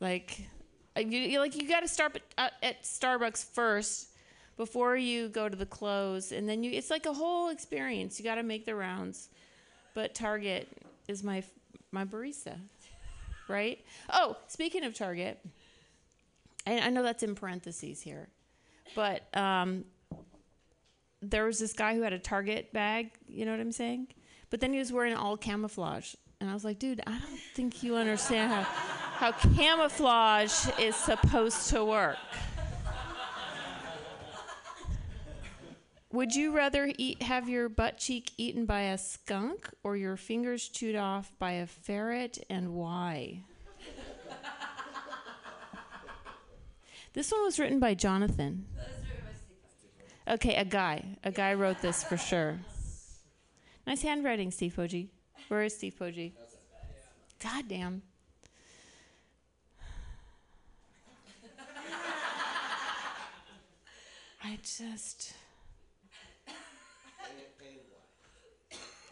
Like, you, like you got to start at, at Starbucks first before you go to the close and then you it's like a whole experience. You got to make the rounds. But target is my my barista right? Oh speaking of target and i know that's in parentheses here but um, there was this guy who had a target bag you know what i'm saying? But then he was wearing all camouflage and i was like dude i don't think you understand how how camouflage is supposed to work Would you rather eat have your butt cheek eaten by a skunk or your fingers chewed off by a ferret and why? this one was written by Jonathan. Okay, a guy. A guy wrote this for sure. Nice handwriting, Steve Poggi. Where is Steve Poggi? God damn. I just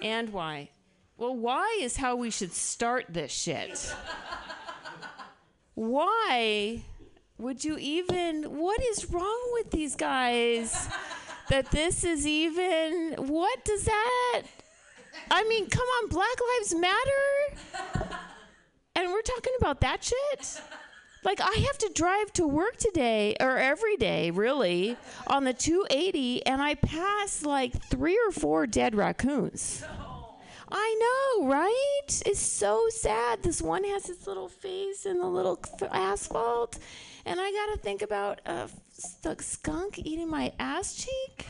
And why? Well, why is how we should start this shit. why would you even. What is wrong with these guys? That this is even. What does that. I mean, come on, Black Lives Matter? And we're talking about that shit? Like, I have to drive to work today, or every day, really, on the 280, and I pass like three or four dead raccoons. I know, right? It's so sad. This one has its little face in the little asphalt, and I gotta think about uh, a st- skunk eating my ass cheek.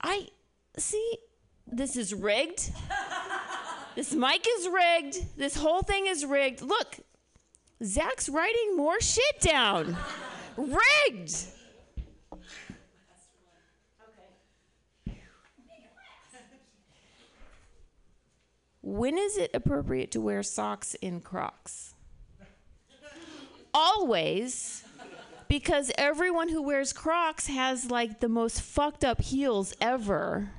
I see. This is rigged. This mic is rigged. This whole thing is rigged. Look, Zach's writing more shit down. rigged. When is it appropriate to wear socks in Crocs? Always, because everyone who wears Crocs has like the most fucked up heels ever.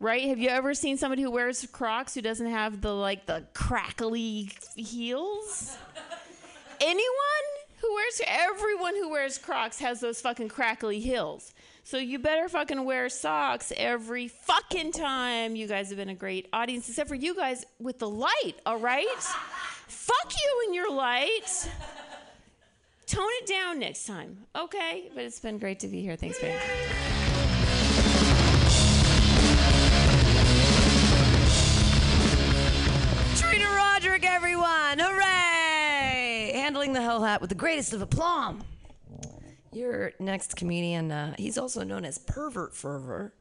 Right? Have you ever seen somebody who wears Crocs who doesn't have the like the crackly heels? Anyone who wears everyone who wears Crocs has those fucking crackly heels. So you better fucking wear socks every fucking time. You guys have been a great audience, except for you guys with the light, all right? Fuck you and your light. Tone it down next time, okay? But it's been great to be here. Thanks, babe. Everyone! Hooray! Handling the hell hat with the greatest of aplomb. Your next comedian, uh, he's also known as Pervert Fervor.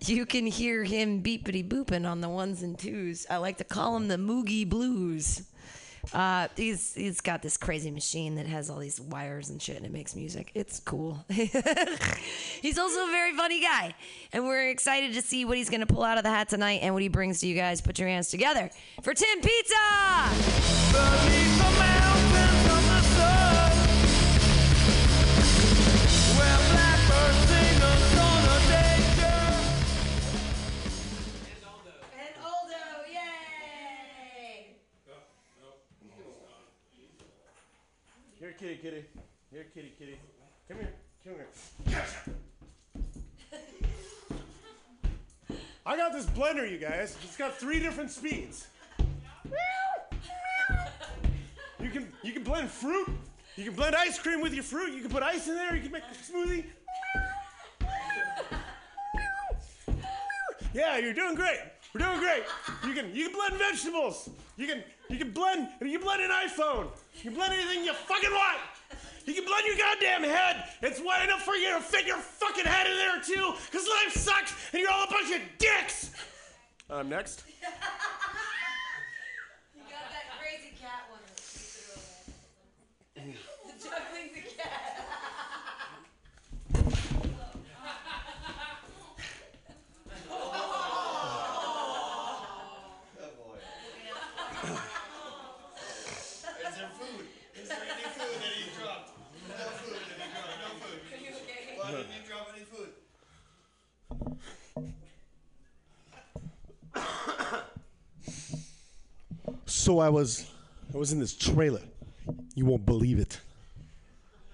You can hear him beepity booping on the ones and twos. I like to call him the Moogie Blues. Uh, he's he's got this crazy machine that has all these wires and shit, and it makes music. It's cool. he's also a very funny guy, and we're excited to see what he's going to pull out of the hat tonight and what he brings to you guys. Put your hands together for Tim Pizza. Kitty, kitty. Here, kitty, kitty. Come here. Come here. I got this blender, you guys. It's got three different speeds. You can you can blend fruit. You can blend ice cream with your fruit. You can put ice in there. You can make a smoothie. Yeah, you're doing great. We're doing great. You can you can blend vegetables. You can you can blend you can blend an iPhone. You can blend anything you fucking want. You can blend your goddamn head. It's wide enough for you to fit your fucking head in there too. Cause life sucks and you're all a bunch of dicks. Um, next. You got that crazy cat one. Juggling the cat. Is there food? Is there any food that he dropped? No food that he dropped. No food. Why didn't he drop any food? So I was, I was in this trailer. You won't believe it.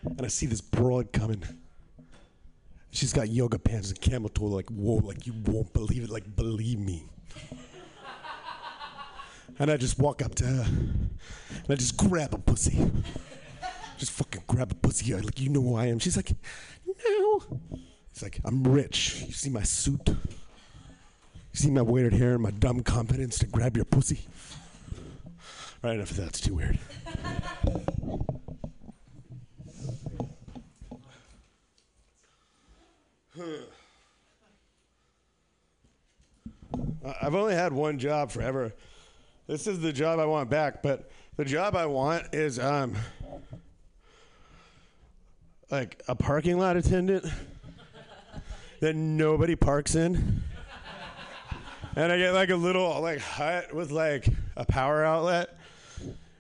And I see this broad coming. She's got yoga pants and camel toe. Like whoa, like you won't believe it. Like believe me. And I just walk up to her, and I just grab a pussy. Just fucking grab a pussy. Like you know who I am. She's like, no. It's like I'm rich. You see my suit. You see my weird hair and my dumb confidence to grab your pussy. Right of that's too weird. I've only had one job forever. This is the job I want back, but the job I want is um like a parking lot attendant that nobody parks in. And I get like a little like hut with like a power outlet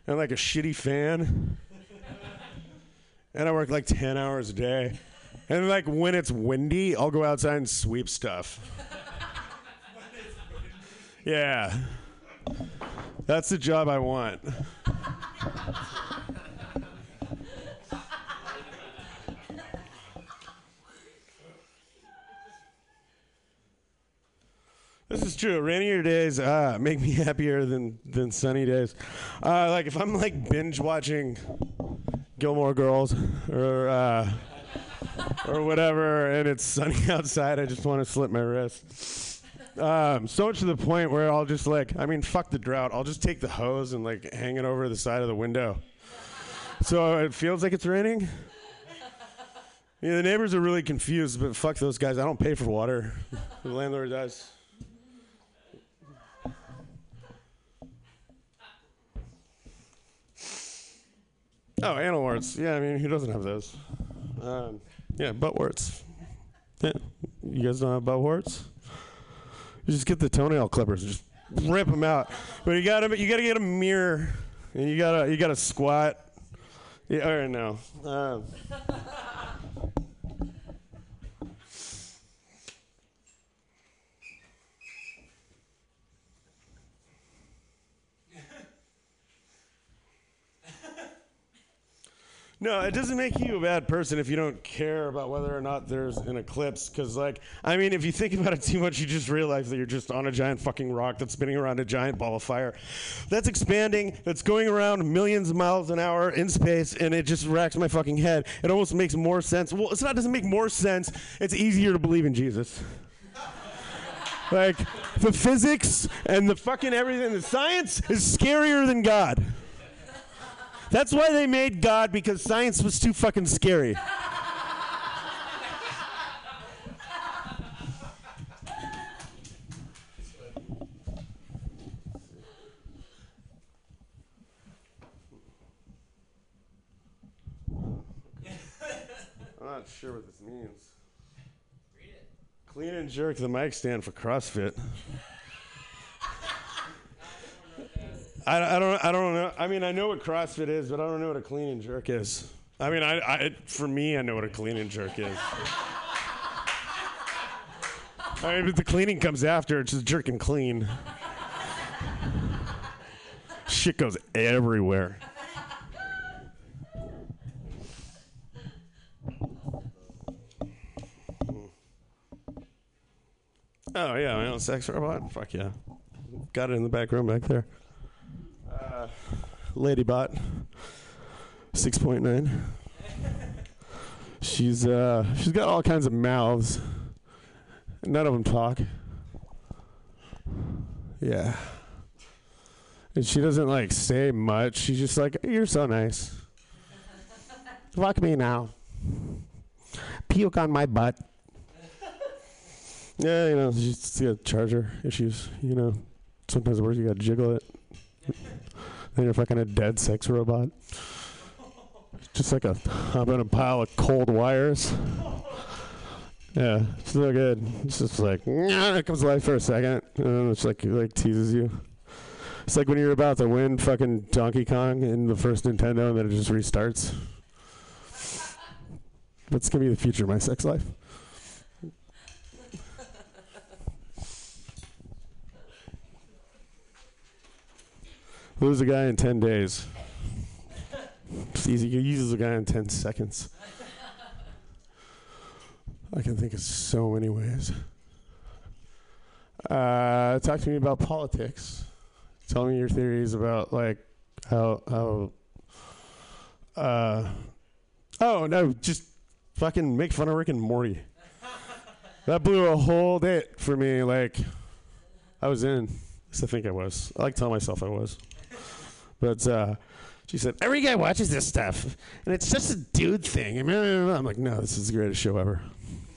and like a shitty fan. and I work like 10 hours a day. And like when it's windy, I'll go outside and sweep stuff. yeah. That's the job I want. This is true. Rainier days uh, make me happier than than sunny days. Uh, like if I'm like binge watching Gilmore Girls or uh, or whatever, and it's sunny outside, I just want to slip my wrist. Um, so much to the point where I'll just like, I mean, fuck the drought. I'll just take the hose and like hang it over the side of the window, so it feels like it's raining. Yeah, the neighbors are really confused, but fuck those guys. I don't pay for water. The landlord does. Oh, anal warts. Yeah, I mean, who doesn't have those? Um, yeah, butt warts. Yeah, you guys don't have butt warts? You just get the toenail clippers and just rip them out. But you gotta, you gotta get a mirror, and you gotta, you gotta squat. Yeah, or no. Um, No, it doesn't make you a bad person if you don't care about whether or not there's an eclipse. Because, like, I mean, if you think about it too much, you just realize that you're just on a giant fucking rock that's spinning around a giant ball of fire. That's expanding, that's going around millions of miles an hour in space, and it just racks my fucking head. It almost makes more sense. Well, it's not, doesn't make more sense, it's easier to believe in Jesus. like, the physics and the fucking everything, the science is scarier than God. That's why they made God because science was too fucking scary. I'm not sure what this means. Clean and jerk the mic stand for CrossFit. I, I don't I don't know. I mean, I know what CrossFit is, but I don't know what a clean and jerk is. I mean, I, I for me, I know what a clean and jerk is. I mean, but the cleaning comes after. It's just jerking clean. Shit goes everywhere. Oh yeah, my own sex robot. Fuck yeah, got it in the back room back there. Ladybot, six point nine. She's uh, she's got all kinds of mouths. None of them talk. Yeah. And she doesn't like say much. She's just like, "You're so nice. Fuck me now. Puke on my butt." Yeah, you know, she's got charger issues. You know, sometimes it works. You gotta jiggle it. Then you're fucking a dead sex robot. Just like a in a pile of cold wires. Yeah, it's no good. It's just like it comes alive for a second, and then it's like it like teases you. It's like when you're about to win fucking Donkey Kong in the first Nintendo, and then it just restarts. That's gonna be the future of my sex life. Lose a guy in 10 days. It's easy. You use a guy in 10 seconds. I can think of so many ways. Uh, talk to me about politics. Tell me your theories about like how how. Uh, oh no! Just fucking make fun of Rick and Morty. That blew a whole day for me. Like, I was in. At least I think I was. I like to tell myself I was. But uh, she said, every guy watches this stuff, and it's just a dude thing. I'm like, no, this is the greatest show ever.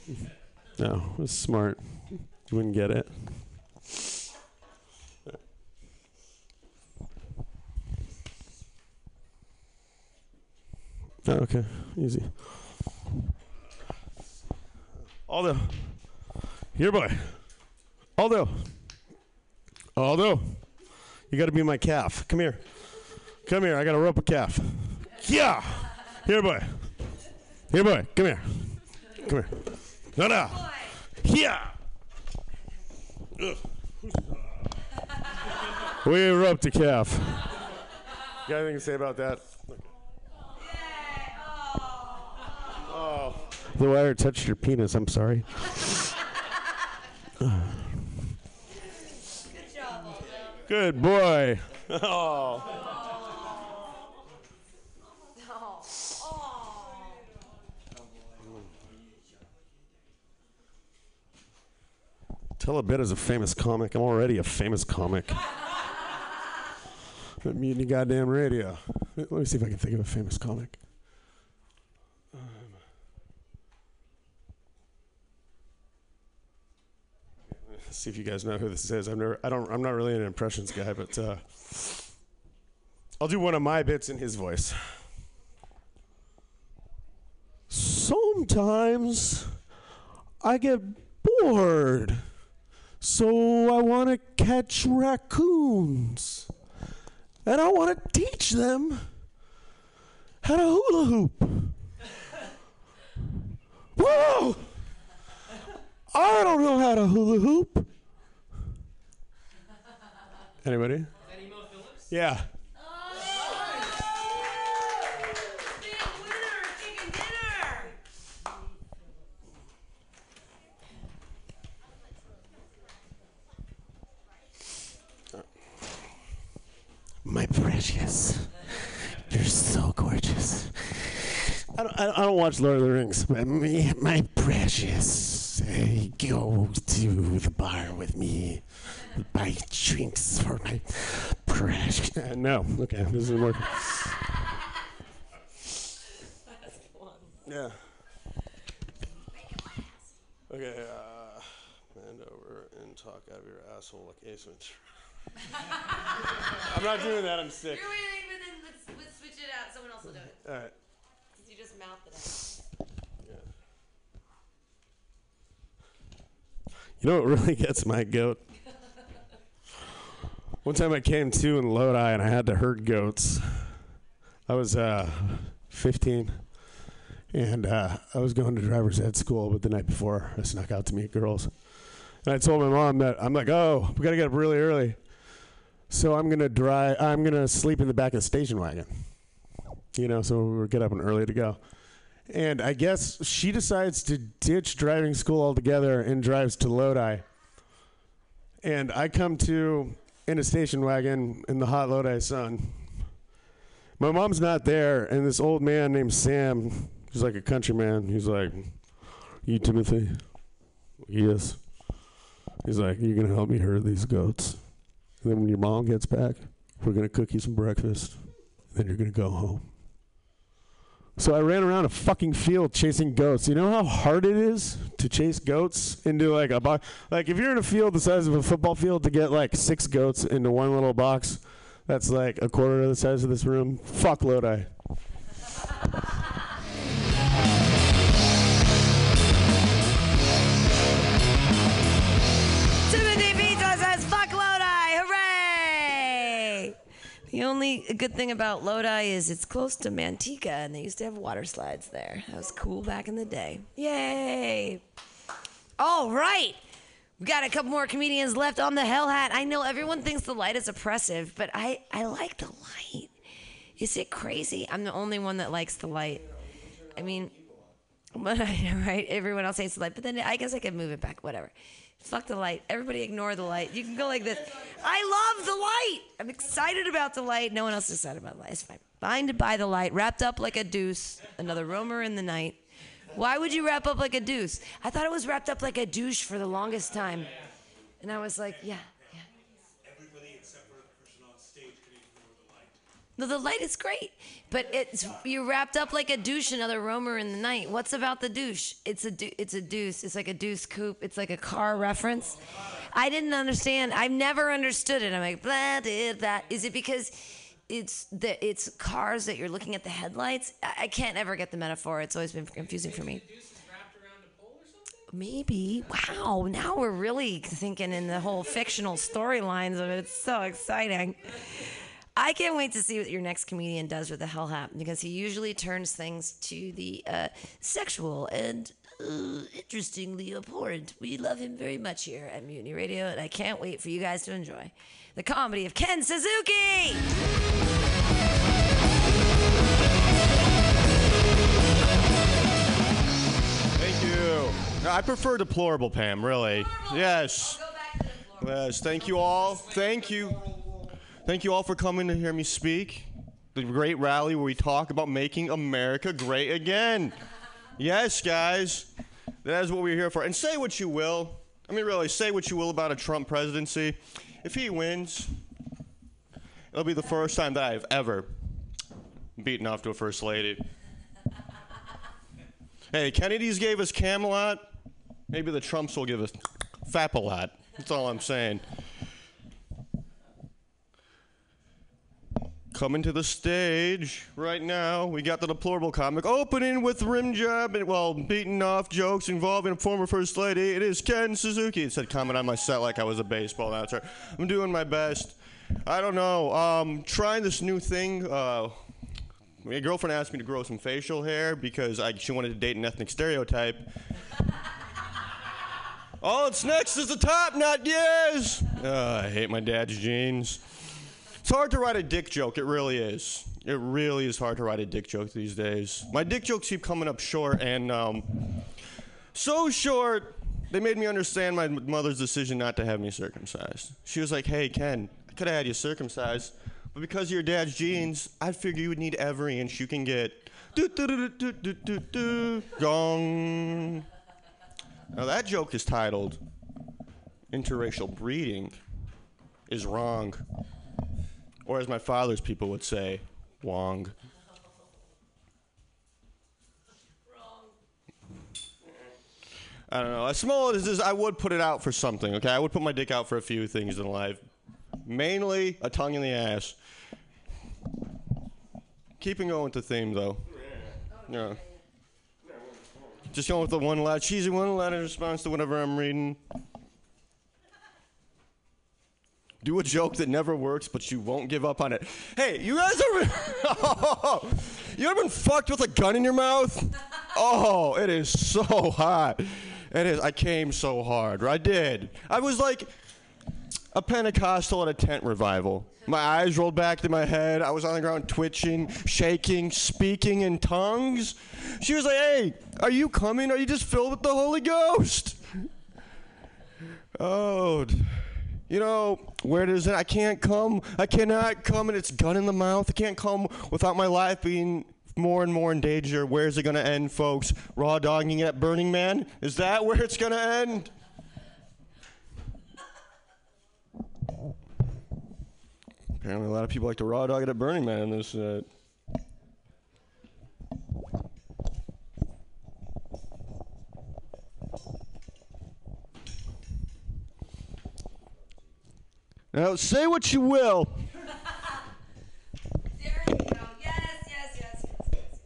No, it was smart. You wouldn't get it. Oh, okay, easy. Aldo, here, boy. Aldo, Aldo, you got to be my calf. Come here. Come here. I got to rope a calf. Yeah. Here, boy. Here, boy, come here. Come here. No, no. Here. We roped a calf. You got anything to say about that? Oh. The wire touched your penis. I'm sorry. Good boy. Oh. Tell a bit as a famous comic. I'm already a famous comic. The goddamn radio. Let me see if I can think of a famous comic. Um, see if you guys know who this is. I've never. I don't. I'm not really an impressions guy, but uh, I'll do one of my bits in his voice. Sometimes I get bored, so I want to catch raccoons and I want to teach them how to hula hoop. Whoa! I don't know how to hula hoop. Anybody? Yeah. My precious, you're so gorgeous. I don't, I don't- watch Lord of the Rings, but me, my precious, uh, go to the bar with me, buy drinks for my precious. Uh, no, okay, this isn't working. Yeah. Okay, uh, bend over and talk out of your asshole like Ace Ventura. I'm not doing that. I'm sick. You're waiting, but then let's, let's switch it out. Someone else will do it. All right. Just mouthed it out. You know what really gets my goat? One time I came to in Lodi and I had to herd goats. I was uh, 15 and uh, I was going to driver's ed school, but the night before I snuck out to meet girls. And I told my mom that I'm like, oh, we got to get up really early. So I'm going to drive, I'm going to sleep in the back of the station wagon. You know, so we're get up and early to go. And I guess she decides to ditch driving school altogether and drives to Lodi. And I come to in a station wagon in the hot Lodi sun. My mom's not there, and this old man named Sam, who's like a countryman, he's like, You, Timothy? Yes. He's like, You're gonna help me herd these goats? And then when your mom gets back, we're gonna cook you some breakfast. Then you're gonna go home. So I ran around a fucking field chasing goats. You know how hard it is to chase goats into like a box? Like if you're in a field the size of a football field to get like six goats into one little box, that's like a quarter of the size of this room. Fuck Lodi. The only good thing about Lodi is it's close to Manteca, and they used to have water slides there. That was cool back in the day. Yay! All right. We got a couple more comedians left on the Hell Hat. I know everyone thinks the light is oppressive, but I, I like the light. Is it crazy? I'm the only one that likes the light. I mean, but I right? Everyone else hates the light, but then I guess I could move it back. Whatever. Fuck the light. Everybody ignore the light. You can go like this. I love the light. I'm excited about the light. No one else is excited about the light. It's fine. Blinded by the light, wrapped up like a deuce. Another roamer in the night. Why would you wrap up like a deuce? I thought it was wrapped up like a douche for the longest time. And I was like, yeah, yeah. No, the light is great, but it's you're wrapped up like a douche, another roamer in the night. What's about the douche? It's a deu- it's a deuce. It's like a deuce coupe. It's like a car reference. I didn't understand. I've never understood it. I'm like, blah, did that. Is it because it's the it's cars that you're looking at the headlights? I, I can't ever get the metaphor. It's always been confusing for me. Maybe. Wow. Now we're really thinking in the whole fictional storylines of it. It's so exciting. I can't wait to see what your next comedian does with the hell hat because he usually turns things to the uh, sexual and uh, interestingly abhorrent. We love him very much here at Mutiny Radio, and I can't wait for you guys to enjoy the comedy of Ken Suzuki. Thank you. No, I prefer deplorable, Pam, really. Yes. Yes, thank you all. Thank you. Thank you all for coming to hear me speak. The great rally where we talk about making America great again. Yes, guys. That is what we're here for. And say what you will. I mean, really, say what you will about a Trump presidency. If he wins, it'll be the first time that I've ever beaten off to a first lady. Hey, Kennedy's gave us Camelot. Maybe the Trumps will give us Fapalot. That's all I'm saying. Coming to the stage right now, we got the deplorable comic opening with rim job and well, beating off jokes involving a former first lady. It is Ken Suzuki. It said comment on my set like I was a baseball announcer. I'm doing my best. I don't know. Um, trying this new thing. Uh, my girlfriend asked me to grow some facial hair because I, she wanted to date an ethnic stereotype. All it's next is the top knot, yes! Uh, I hate my dad's jeans. It's hard to write a dick joke, it really is. It really is hard to write a dick joke these days. My dick jokes keep coming up short, and um, so short, they made me understand my mother's decision not to have me circumcised. She was like, hey, Ken, I could have had you circumcised, but because of your dad's genes, I figure you would need every inch you can get. Do, do, do, do, do, do, do, gong. Now that joke is titled Interracial Breeding is Wrong. Or as my father's people would say, Wong. I don't know. As small as this is, I would put it out for something, okay? I would put my dick out for a few things in life. Mainly a tongue in the ass. Keeping going with the theme, though. Yeah. Just going with the one line, cheesy one in response to whatever I'm reading. Do a joke that never works, but you won't give up on it. Hey, you guys ever? you ever been fucked with a gun in your mouth? Oh, it is so hot. It is. I came so hard. I did. I was like a Pentecostal at a tent revival. My eyes rolled back to my head. I was on the ground twitching, shaking, speaking in tongues. She was like, Hey, are you coming? Are you just filled with the Holy Ghost? Oh, you know, where does it? I can't come. I cannot come, and it's gun in the mouth. I can't come without my life being more and more in danger. Where's it going to end, folks? Raw dogging at Burning Man? Is that where it's going to end? Apparently, a lot of people like to raw dog it at Burning Man in this. Uh, now, say what you will. There you go. Yes, yes, yes, yes, yes.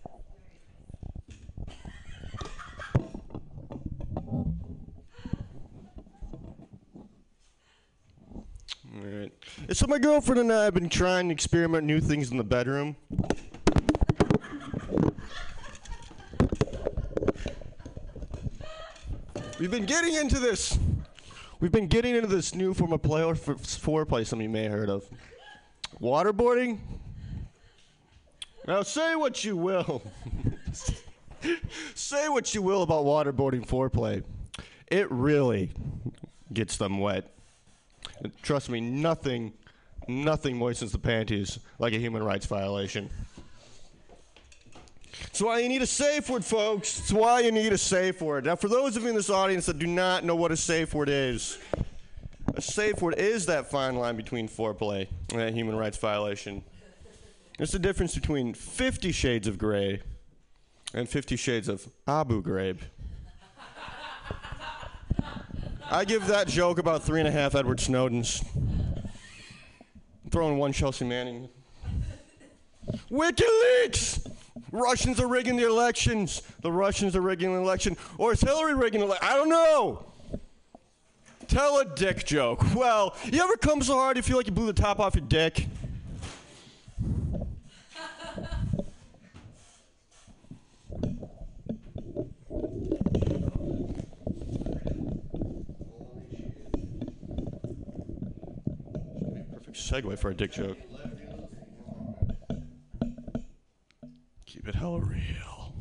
All right. So my girlfriend and I have been trying to experiment new things in the bedroom. We've been getting into this. We've been getting into this new form of play or foreplay some of you may have heard of. Waterboarding. Now say what you will. say what you will about waterboarding foreplay. It really gets them wet. Trust me, nothing, nothing moistens the panties like a human rights violation. That's why you need a safe word, folks. That's why you need a safe word. Now, for those of you in this audience that do not know what a safe word is, a safe word is that fine line between foreplay and a human rights violation. It's the difference between 50 shades of gray and 50 shades of Abu Ghraib. I give that joke about three and a half Edward Snowdens. Throwing one Chelsea Manning. WikiLeaks! Russians are rigging the elections. The Russians are rigging the election. Or is Hillary rigging the election? I don't know. Tell a dick joke. Well, you ever come so hard you feel like you blew the top off your dick? Perfect segue for a dick joke. Keep it hella real.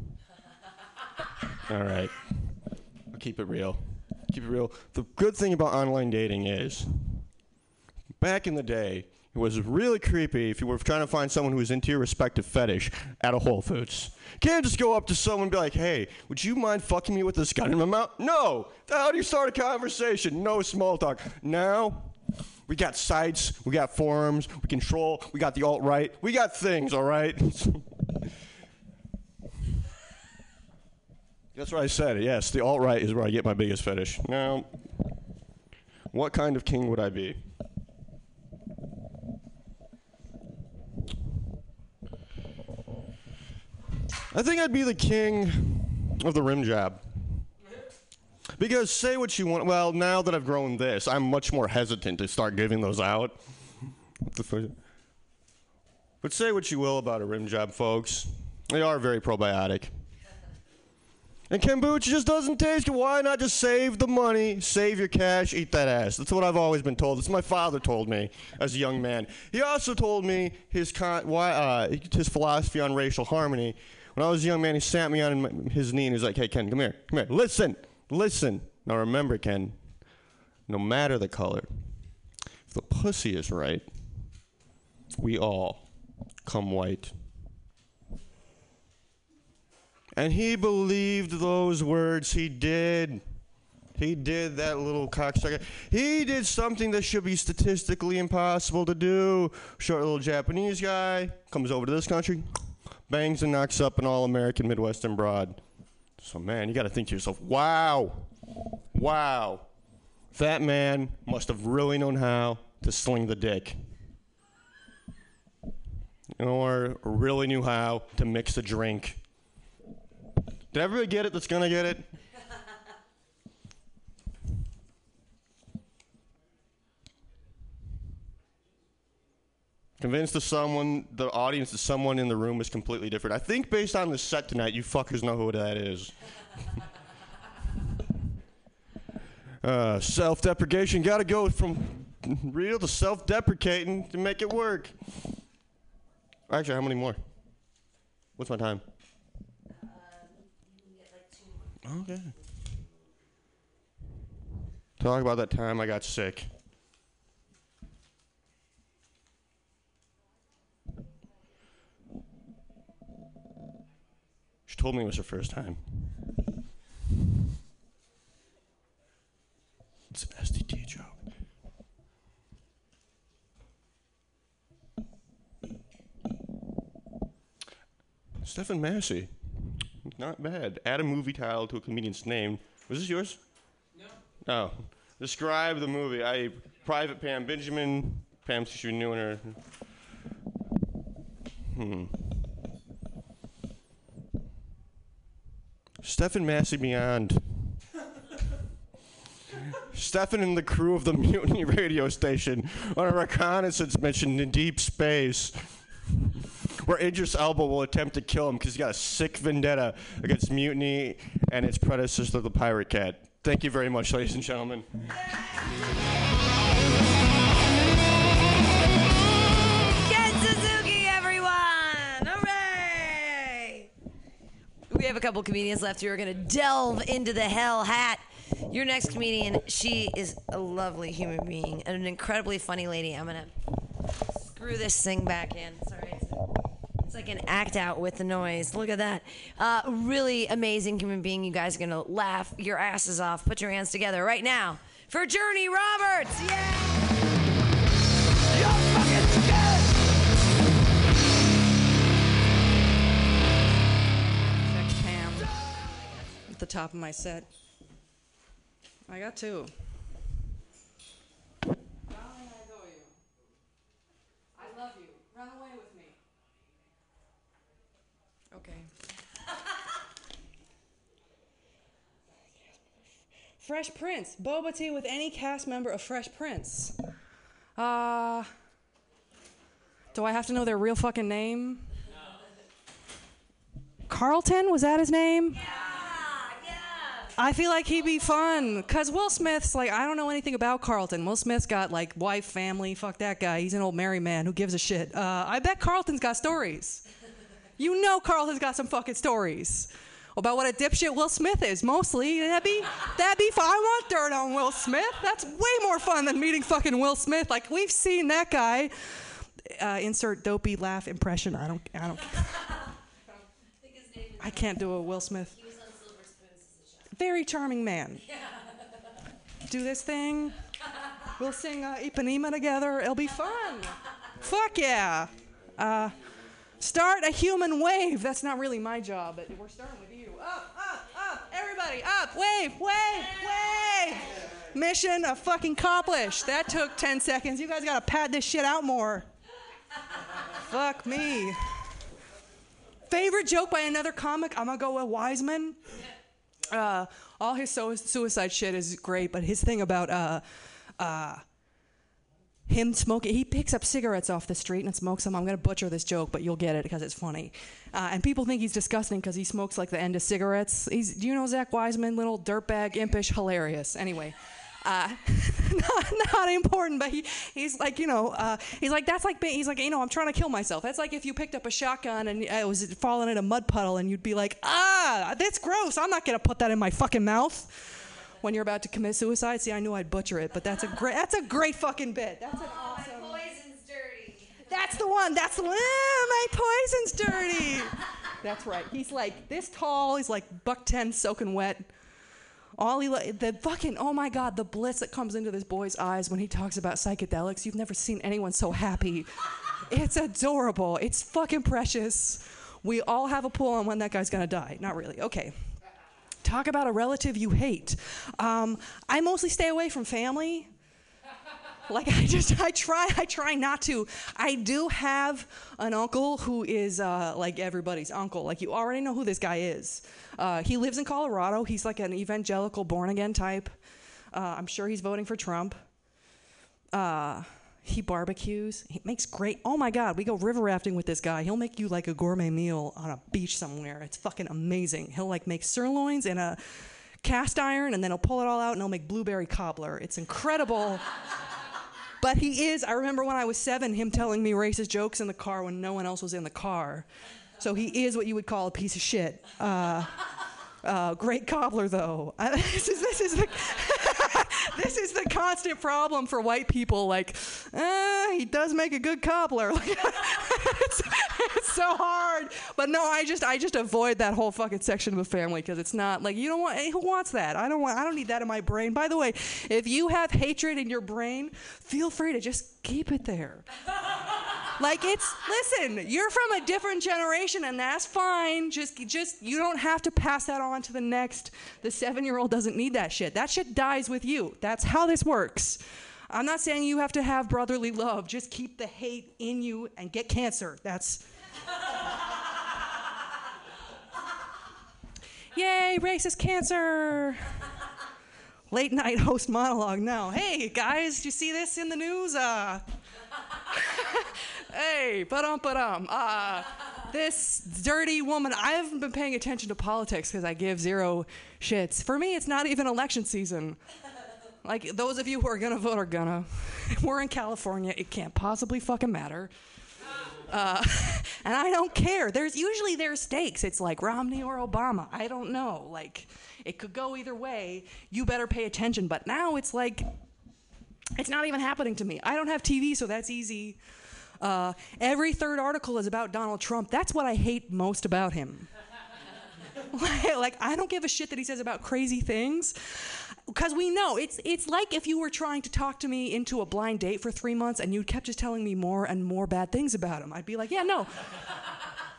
All right. I'll keep it real. Keep it real. The good thing about online dating is, back in the day, it was really creepy if you were trying to find someone who was into your respective fetish at a Whole Foods. Can't just go up to someone and be like, hey, would you mind fucking me with this gun in my mouth? No! How do you start a conversation? No small talk. Now, we got sites, we got forums, we control, we got the alt right, we got things, all right? That's what I said. Yes, the alt right is where I get my biggest fetish. Now, what kind of king would I be? I think I'd be the king of the rim job. Because say what you want. Well, now that I've grown this, I'm much more hesitant to start giving those out. But say what you will about a rim job, folks. They are very probiotic. And kombucha just doesn't taste good. Why not just save the money, save your cash, eat that ass? That's what I've always been told. That's what my father told me as a young man. He also told me his con- why, uh, his philosophy on racial harmony. When I was a young man, he sat me on his knee and he was like, "Hey Ken, come here, come here, listen, listen. Now remember, Ken, no matter the color, if the pussy is right, we all come white." And he believed those words. He did. He did that little cocksucker. He did something that should be statistically impossible to do. Short little Japanese guy comes over to this country, bangs and knocks up an all American Midwestern broad. So, man, you got to think to yourself, wow, wow, that man must have really known how to sling the dick. Or really knew how to mix a drink. Did everybody get it that's gonna get it? Convinced that someone, the audience, that someone in the room is completely different. I think based on the set tonight, you fuckers know who that is. uh, self-deprecation, gotta go from real to self-deprecating to make it work. Actually, how many more? What's my time? Okay. Talk about that time I got sick. She told me it was her first time. It's an STD joke. Stephen Massey. Not bad. Add a movie title to a comedian's name. Was this yours? No. Oh. Describe the movie. I Private Pam Benjamin. Pam new in her. Hmm. Stephen Massey Beyond. Stefan and the crew of the Mutiny radio station on a reconnaissance mission in deep space where Idris Elba will attempt to kill him because he's got a sick vendetta against Mutiny and its predecessor, the Pirate Cat. Thank you very much, ladies and gentlemen. Ken Suzuki, everyone! Hooray! We have a couple comedians left who are going to delve into the hell hat. Your next comedian, she is a lovely human being and an incredibly funny lady. I'm going to screw this thing back in. Sorry. It's, it's like an act out with the noise. Look at that. Uh, really amazing human being. You guys are going to laugh your asses off. Put your hands together right now for Journey Roberts. Yeah! Next Pam at the top of my set. I got two. Darling, I adore you. I love you. Run away with me. Okay. Fresh Prince. Boba tea with any cast member of Fresh Prince. Uh. Do I have to know their real fucking name? Carlton? Was that his name? Yeah, yeah. I feel like he'd be fun. Cause Will Smith's like, I don't know anything about Carlton. Will Smith's got like wife, family. Fuck that guy. He's an old married man. Who gives a shit? Uh, I bet Carlton's got stories. You know Carlton's got some fucking stories about what a dipshit Will Smith is. Mostly, that'd be that'd be fun. I want dirt on Will Smith. That's way more fun than meeting fucking Will Smith. Like we've seen that guy. Uh, insert dopey laugh impression. I don't. I don't. I can't do a Will Smith. Very charming man. Do this thing. We'll sing uh, Ipanema together. It'll be fun. Fuck yeah. Uh, start a human wave. That's not really my job, but we're starting with. Up, up, up. Everybody, up. Wave, wave, wave. Mission uh, fucking accomplished. That took 10 seconds. You guys gotta pad this shit out more. Fuck me. Favorite joke by another comic? I'm gonna go with Wiseman. Uh, all his suicide shit is great, but his thing about uh, uh, him smoking, he picks up cigarettes off the street and smokes them. I'm gonna butcher this joke, but you'll get it because it's funny. Uh, and people think he's disgusting because he smokes like the end of cigarettes. He's, do you know Zach Wiseman? Little dirtbag, impish, hilarious. Anyway. Uh, not, not important, but he, he's like, you know, uh, he's like, that's like, he's like, you know, I'm trying to kill myself. That's like if you picked up a shotgun and uh, it was falling in a mud puddle and you'd be like, ah, that's gross. I'm not going to put that in my fucking mouth when you're about to commit suicide. See, I knew I'd butcher it, but that's a great, that's a great fucking bit. That's an awesome. My Poison's dirty. That's the one. That's the one. Ah, my poison's dirty. That's right. He's like this tall. He's like buck ten, soaking wet. All he the fucking oh my god, the bliss that comes into this boy's eyes when he talks about psychedelics. You've never seen anyone so happy. It's adorable. It's fucking precious. We all have a pull on when that guy's gonna die. Not really. Okay. Talk about a relative you hate. Um, I mostly stay away from family. Like i just i try i try not to. I do have an uncle who is uh, like everybody's uncle. Like you already know who this guy is. Uh, he lives in colorado. He's like an evangelical born again type. Uh, i'm sure he's voting for trump. Uh, he barbecues he makes great oh my god we go river rafting with this guy he'll make you like a gourmet meal on a beach somewhere it's fucking amazing he'll like make sirloins in a cast iron and then he'll pull it all out and he'll make blueberry cobbler it's incredible but he is, I remember when I was seven, him telling me racist jokes in the car when no one else was in the car. So he is what you would call a piece of shit. Uh, uh, great cobbler, though. This, is, this, is the, this is the constant problem for white people. Like, uh, he does make a good cobbler. Like, it's, it's so hard. But no, I just I just avoid that whole fucking section of the family because it's not like you don't want. Who wants that? I don't want. I don't need that in my brain. By the way, if you have hatred in your brain, feel free to just keep it there. Like it's listen, you're from a different generation and that's fine. Just just you don't have to pass that on to the next. The 7-year-old doesn't need that shit. That shit dies with you. That's how this works. I'm not saying you have to have brotherly love. Just keep the hate in you and get cancer. That's Yay, racist cancer. Late night host monologue now. Hey guys, you see this in the news? Uh hey, ba-dum, ba-dum. Uh, this dirty woman, I haven't been paying attention to politics because I give zero shits. For me, it's not even election season. Like, those of you who are gonna vote are gonna. We're in California, it can't possibly fucking matter. Uh, and I don't care. There's usually there's stakes. It's like Romney or Obama. I don't know. Like, it could go either way. You better pay attention. But now it's like, it's not even happening to me. I don't have TV, so that's easy. Uh, every third article is about Donald Trump. That's what I hate most about him. like, I don't give a shit that he says about crazy things. Because we know it's it's like if you were trying to talk to me into a blind date for three months and you kept just telling me more and more bad things about him. I'd be like, yeah, no.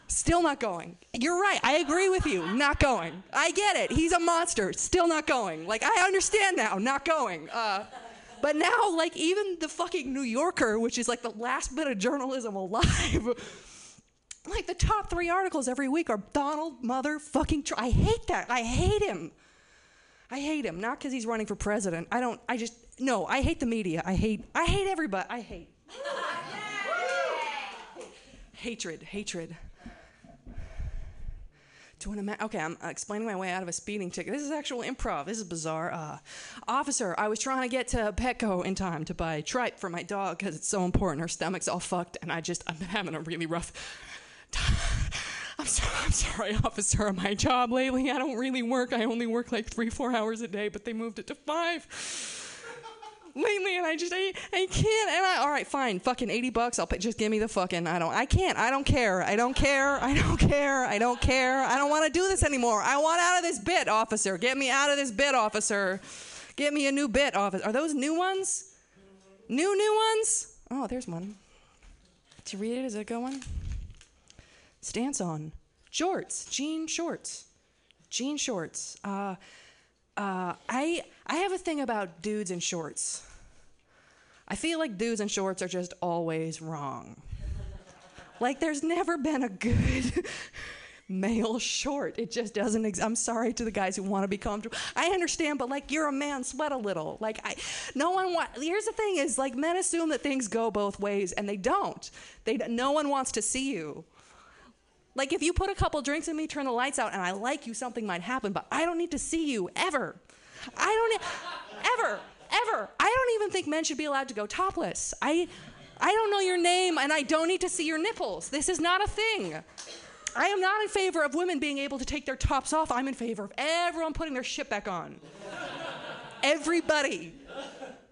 Still not going. You're right. I agree with you. Not going. I get it. He's a monster. Still not going. Like I understand now. Not going. Uh, but now, like even the fucking New Yorker, which is like the last bit of journalism alive, like the top three articles every week are Donald motherfucking. Trump. I hate that. I hate him. I hate him. Not because he's running for president. I don't. I just no. I hate the media. I hate. I hate everybody. I hate. hatred. Hatred. Do you want to? Ma- okay, I'm uh, explaining my way out of a speeding ticket. This is actual improv. This is bizarre. Uh, officer, I was trying to get to Petco in time to buy tripe for my dog because it's so important. Her stomach's all fucked, and I just I'm having a really rough. I'm, so, I'm sorry, officer. My job lately, I don't really work. I only work like three, four hours a day, but they moved it to five lately, and I just I, I can't. And I all right, fine, fucking eighty bucks. I'll pay, just give me the fucking. I don't. I can't. I don't care. I don't care. I don't care. I don't care. I don't want to do this anymore. I want out of this bit, officer. Get me out of this bit, officer. Get me a new bit, officer. Are those new ones? New new ones? Oh, there's one. You read it? Is it a good one? Stance on shorts, jean shorts, jean shorts. Uh, uh, I I have a thing about dudes in shorts. I feel like dudes in shorts are just always wrong. Like there's never been a good male short. It just doesn't. Ex- I'm sorry to the guys who want to be comfortable. I understand, but like you're a man, sweat a little. Like I, no one want. Here's the thing: is like men assume that things go both ways, and they don't. They no one wants to see you. Like if you put a couple drinks in me, turn the lights out, and I like you, something might happen, but I don't need to see you ever. I don't ever, ever. I don't even think men should be allowed to go topless. I I don't know your name and I don't need to see your nipples. This is not a thing. I am not in favor of women being able to take their tops off. I'm in favor of everyone putting their shit back on. Everybody.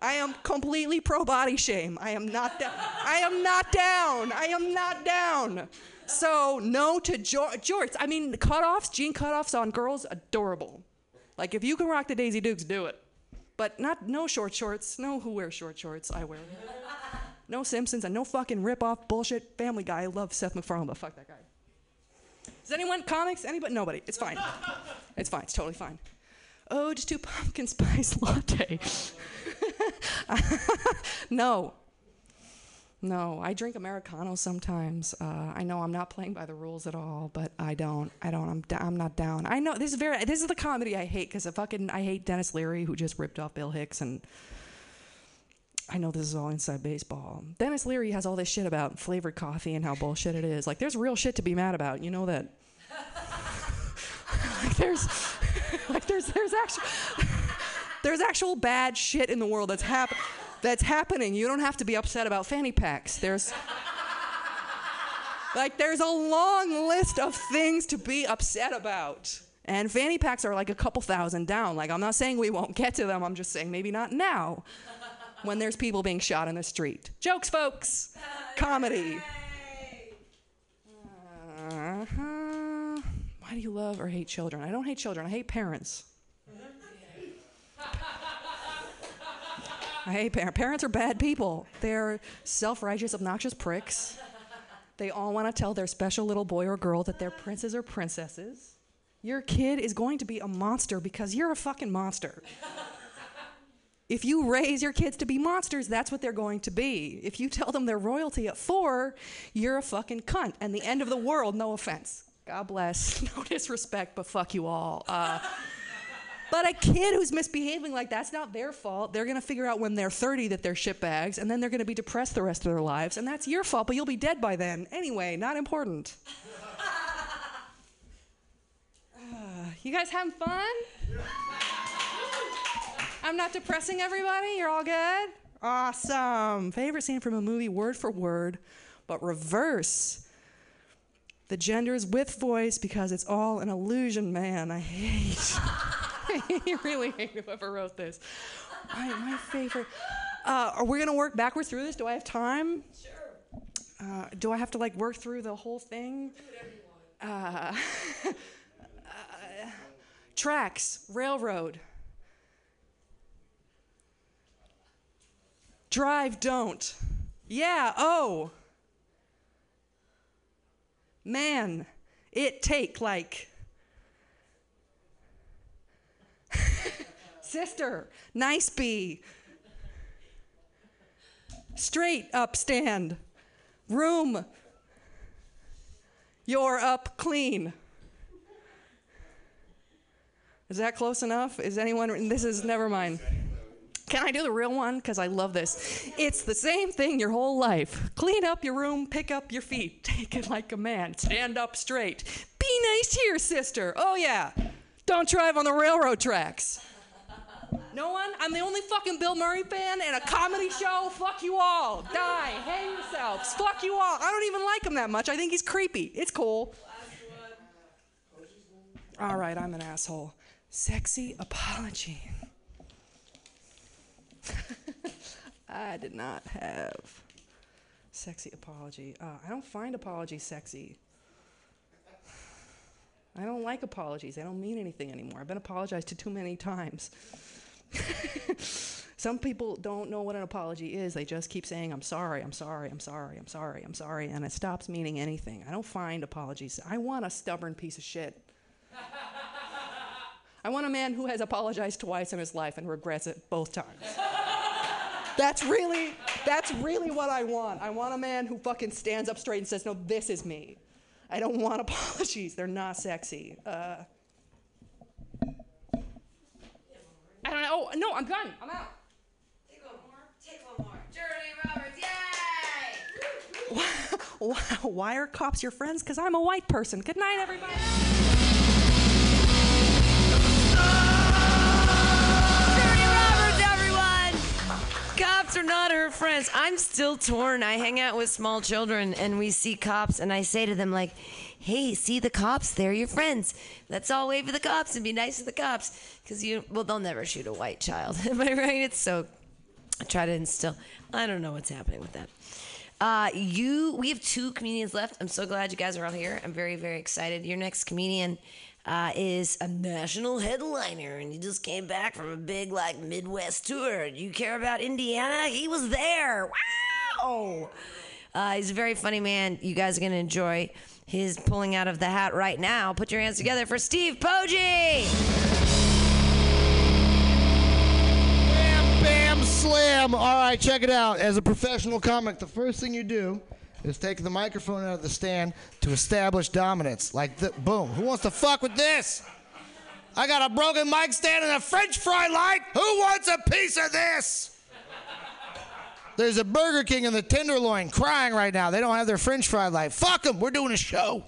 I am completely pro body shame. I am not down. I am not down. I am not down. So no to jor- jorts. I mean, cutoffs, jean cutoffs on girls, adorable. Like if you can rock the Daisy Dukes, do it. But not no short shorts. No who wears short shorts. I wear. No Simpsons and no fucking rip off bullshit. Family Guy. I love Seth MacFarlane, but fuck that guy. Does anyone comics? Anybody? Nobody. It's fine. It's fine. It's totally fine. Oh, just two pumpkin spice latte. no. No, I drink Americano sometimes. Uh, I know I'm not playing by the rules at all, but I don't. I don't. I'm. I'm not down. I know this is very. This is the comedy I hate because I fucking I hate Denis Leary who just ripped off Bill Hicks and. I know this is all inside baseball. Denis Leary has all this shit about flavored coffee and how bullshit it is. Like, there's real shit to be mad about. You know that. like, there's, like, there's, there's actual, there's actual bad shit in the world that's hap- that's happening. You don't have to be upset about fanny packs. There's, like, there's a long list of things to be upset about. And fanny packs are like a couple thousand down. Like, I'm not saying we won't get to them. I'm just saying maybe not now when there's people being shot in the street. Jokes, folks. Comedy. Uh-huh. Why do you love or hate children? I don't hate children. I hate parents. Hate parents. Parents are bad people. They're self-righteous, obnoxious pricks. They all want to tell their special little boy or girl that they're princes or princesses. Your kid is going to be a monster because you're a fucking monster. If you raise your kids to be monsters, that's what they're going to be. If you tell them they're royalty at four, you're a fucking cunt. And the end of the world, no offense. God bless. No disrespect, but fuck you all. Uh, but a kid who's misbehaving like that's not their fault. They're going to figure out when they're 30 that they're shitbags, and then they're going to be depressed the rest of their lives, and that's your fault, but you'll be dead by then. Anyway, not important. Uh, you guys having fun? I'm not depressing everybody. You're all good? Awesome. Favorite scene from a movie, word for word, but reverse. The gender is with voice because it's all an illusion, man. I hate. I really hate whoever wrote this. My, my favorite. Uh, are we going to work backwards through this? Do I have time? Sure. Uh, do I have to like work through the whole thing? Uh, uh, tracks, railroad. Drive, don't. Yeah, oh. Man, it take like. Sister, nice bee. Straight up stand. Room. You're up clean. Is that close enough? Is anyone? This is never mind. Can I do the real one? Because I love this. It's the same thing your whole life. Clean up your room, pick up your feet, take it like a man, stand up straight. Be nice here, sister. Oh, yeah. Don't drive on the railroad tracks. No one? I'm the only fucking Bill Murray fan in a comedy show. Fuck you all. Die. Hang yourselves. Fuck you all. I don't even like him that much. I think he's creepy. It's cool. All right, I'm an asshole. Sexy apology. I did not have sexy apology. Uh, I don't find apology sexy. I don't like apologies. They don't mean anything anymore. I've been apologized to too many times. Some people don't know what an apology is. They just keep saying, I'm sorry, I'm sorry, I'm sorry, I'm sorry, I'm sorry, and it stops meaning anything. I don't find apologies. I want a stubborn piece of shit. I want a man who has apologized twice in his life and regrets it both times. That's really, that's really what I want. I want a man who fucking stands up straight and says, "No, this is me." I don't want apologies. They're not sexy. Uh, I don't know. Oh no, I'm done. I'm out. Take one more. Take one more. Journey Roberts, yay! Why- Why are cops your friends? Because I'm a white person. Good night, everybody. Journey Roberts, everyone! Cops are not her friends. I'm still torn. I hang out with small children and we see cops, and I say to them, like, hey, see the cops? They're your friends. Let's all wave for the cops and be nice to the cops. Because you, well, they'll never shoot a white child. Am I right? It's so. I try to instill. I don't know what's happening with that. Uh, you, we have two comedians left. I'm so glad you guys are all here. I'm very, very excited. Your next comedian uh, is a national headliner, and he just came back from a big like Midwest tour. Do you care about Indiana? He was there. Wow. Uh, he's a very funny man. You guys are gonna enjoy his pulling out of the hat right now. Put your hands together for Steve Poggi. Bam, bam, slam. All right, check it out. As a professional comic, the first thing you do is take the microphone out of the stand to establish dominance. Like, boom. Who wants to fuck with this? I got a broken mic stand and a French fry light. Who wants a piece of this? There's a Burger King in the Tenderloin crying right now. They don't have their French fry light. Fuck them. We're doing a show.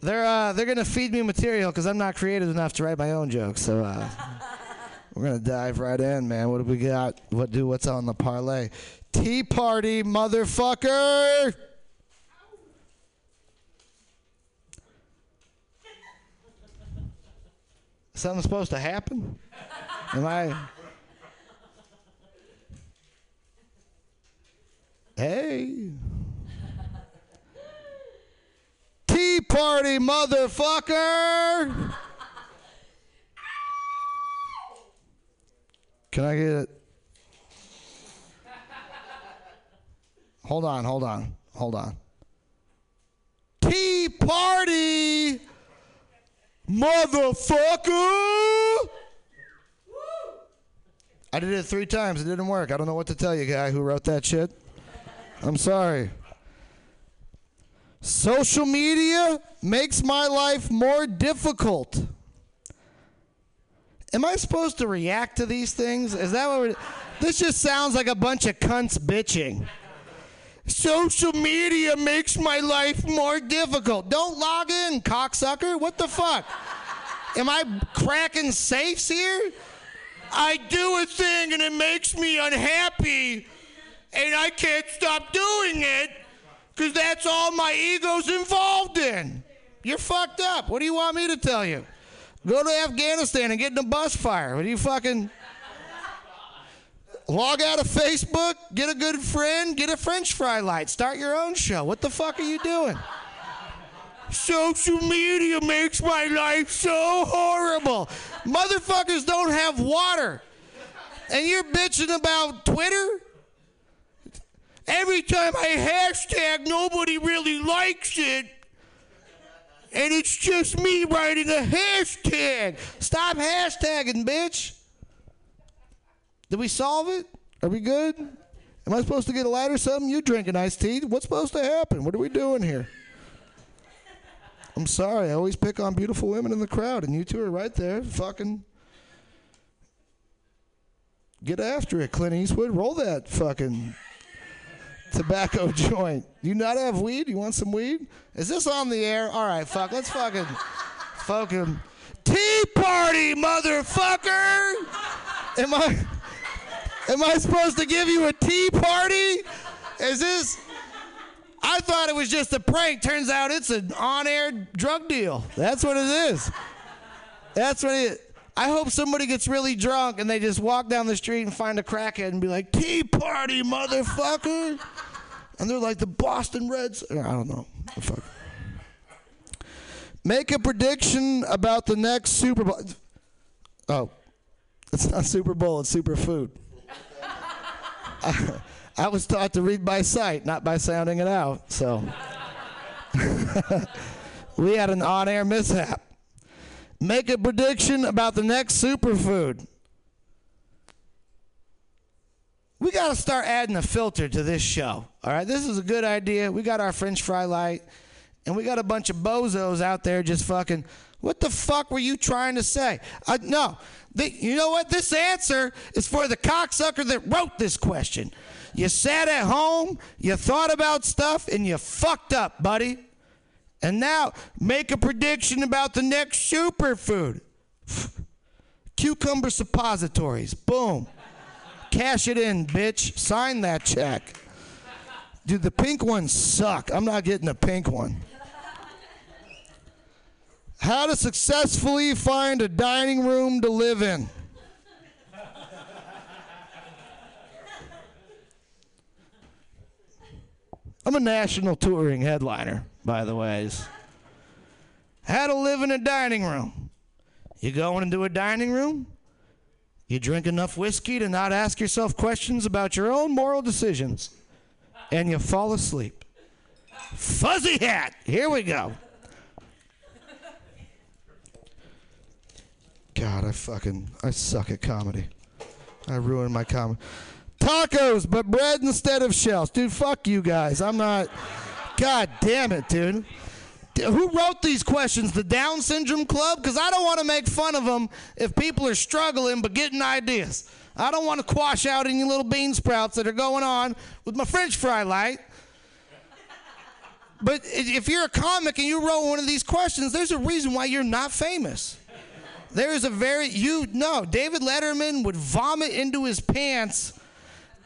They're uh, they're gonna feed me material because I'm not creative enough to write my own jokes. So uh, we're gonna dive right in, man. What do we got? What do what's on the parlay? Tea party, motherfucker! Something's supposed to happen? Am I? Hey. Tea party, motherfucker! Can I get it? Hold on, hold on, hold on. Tea party, motherfucker! I did it three times. It didn't work. I don't know what to tell you, guy who wrote that shit. I'm sorry. Social media makes my life more difficult. Am I supposed to react to these things? Is that what we're, this just sounds like a bunch of cunts bitching. Social media makes my life more difficult. Don't log in, cocksucker. What the fuck? Am I cracking safes here? I do a thing and it makes me unhappy, and I can't stop doing it because that's all my ego's involved in. You're fucked up. What do you want me to tell you? Go to Afghanistan and get in a bus fire. What do you fucking. Log out of Facebook, get a good friend, get a French fry light, start your own show. What the fuck are you doing? Social media makes my life so horrible. Motherfuckers don't have water. And you're bitching about Twitter? Every time I hashtag, nobody really likes it. And it's just me writing a hashtag. Stop hashtagging, bitch. Did we solve it? Are we good? Am I supposed to get a light or something? You drinking iced tea? What's supposed to happen? What are we doing here? I'm sorry. I always pick on beautiful women in the crowd, and you two are right there. Fucking get after it, Clint Eastwood. Roll that fucking tobacco joint. You not have weed? You want some weed? Is this on the air? All right, fuck. Let's fucking fucking Tea Party, motherfucker. Am I am I supposed to give you a tea party? Is this? I thought it was just a prank. Turns out it's an on-air drug deal. That's what it is. That's what it is. I hope somebody gets really drunk and they just walk down the street and find a crackhead and be like, Tea party, motherfucker. And they're like the Boston Reds. I don't know. Fuck. Make a prediction about the next Super Bowl. Oh, it's not Super Bowl, it's Superfood. I, uh, I was taught to read by sight, not by sounding it out. So we had an on air mishap. Make a prediction about the next superfood. We got to start adding a filter to this show. All right, this is a good idea. We got our French fry light, and we got a bunch of bozos out there just fucking. What the fuck were you trying to say? Uh, no, the, you know what? This answer is for the cocksucker that wrote this question. You sat at home, you thought about stuff, and you fucked up, buddy. And now, make a prediction about the next superfood. Cucumber suppositories. Boom. Cash it in, bitch. Sign that check. Dude, the pink ones suck. I'm not getting a pink one. How to successfully find a dining room to live in. I'm a national touring headliner, by the ways. How to live in a dining room. You going into a dining room? You drink enough whiskey to not ask yourself questions about your own moral decisions, and you fall asleep. Fuzzy hat. Here we go. God, I fucking I suck at comedy. I ruined my comedy. Tacos, but bread instead of shells. Dude, fuck you guys. I'm not. God damn it, dude. Who wrote these questions? The Down Syndrome Club? Because I don't want to make fun of them if people are struggling but getting ideas. I don't want to quash out any little bean sprouts that are going on with my French fry light. But if you're a comic and you wrote one of these questions, there's a reason why you're not famous. There is a very you no David Letterman would vomit into his pants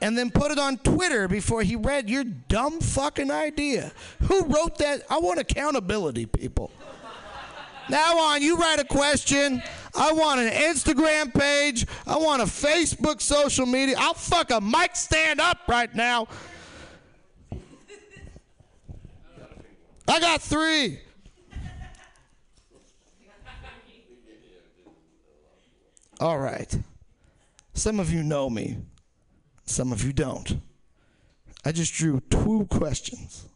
and then put it on Twitter before he read your dumb fucking idea. Who wrote that? I want accountability, people. Now on, you write a question. I want an Instagram page. I want a Facebook social media. I'll fuck a mic stand up right now. I got three. All right. Some of you know me, some of you don't. I just drew two questions.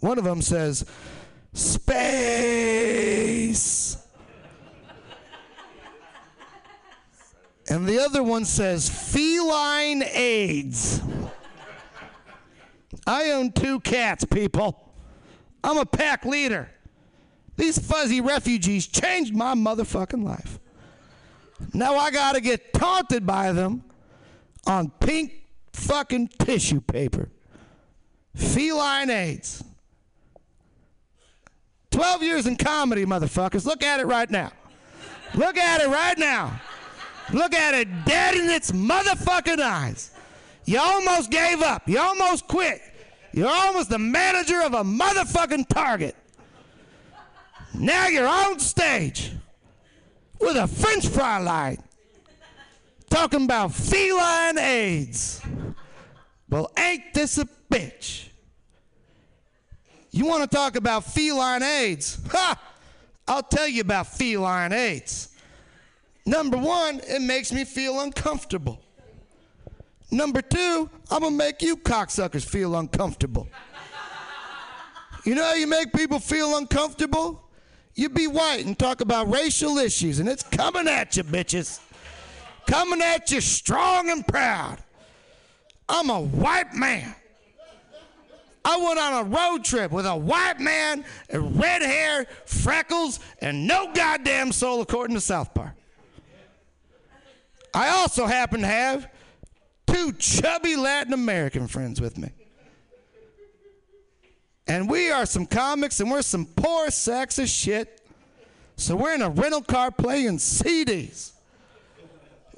One of them says, Space. And the other one says, Feline AIDS. I own two cats, people. I'm a pack leader. These fuzzy refugees changed my motherfucking life. Now I gotta get taunted by them on pink fucking tissue paper. Feline AIDS. 12 years in comedy, motherfuckers. Look at it right now. Look at it right now. Look at it dead in its motherfucking eyes. You almost gave up. You almost quit. You're almost the manager of a motherfucking Target. Now you're on stage with a french fry light talking about feline AIDS. Well, ain't this a bitch? You want to talk about feline AIDS? Ha! I'll tell you about feline AIDS. Number one, it makes me feel uncomfortable. Number two, I'm gonna make you cocksuckers feel uncomfortable. You know how you make people feel uncomfortable? You be white and talk about racial issues, and it's coming at you, bitches. Coming at you strong and proud. I'm a white man. I went on a road trip with a white man and red hair, freckles, and no goddamn soul, according to South Park. I also happen to have two chubby Latin American friends with me. And we are some comics and we're some poor sacks of shit. So we're in a rental car playing CDs.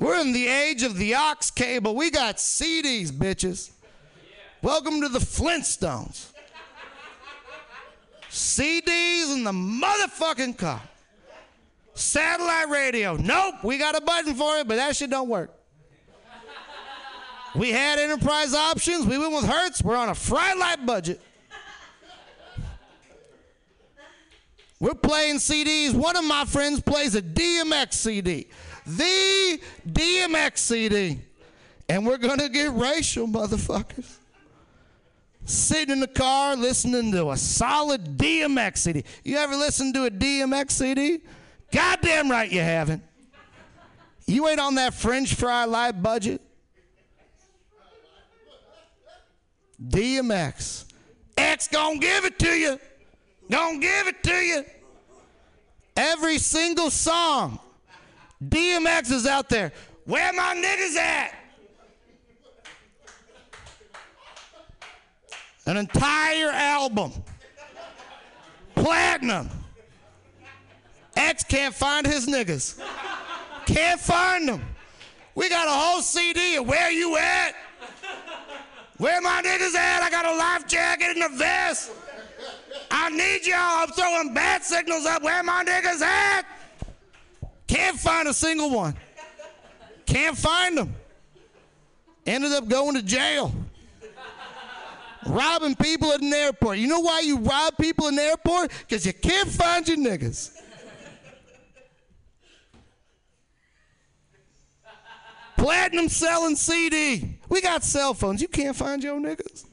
We're in the age of the aux cable. We got CDs, bitches. Welcome to the Flintstones. CDs in the motherfucking car. Satellite radio. Nope, we got a button for it, but that shit don't work. We had enterprise options. We went with Hertz. We're on a fry light budget. We're playing CDs. One of my friends plays a DMX CD. The DMX CD. And we're going to get racial, motherfuckers. Sitting in the car listening to a solid DMX CD. You ever listen to a DMX CD? Goddamn right you haven't. You ain't on that French fry light budget. DMX. X gonna give it to you. Gonna give it to you. Every single song. DMX is out there. Where my niggas at? An entire album. Platinum. X can't find his niggas. Can't find them. We got a whole CD of where you at? Where my niggas at? I got a life jacket and a vest. I need y'all. I'm throwing bat signals up. Where my niggas at? Can't find a single one. Can't find them. Ended up going to jail. Robbing people at an airport. You know why you rob people in the airport? Because you can't find your niggas. Platinum selling CD. We got cell phones. You can't find your niggas.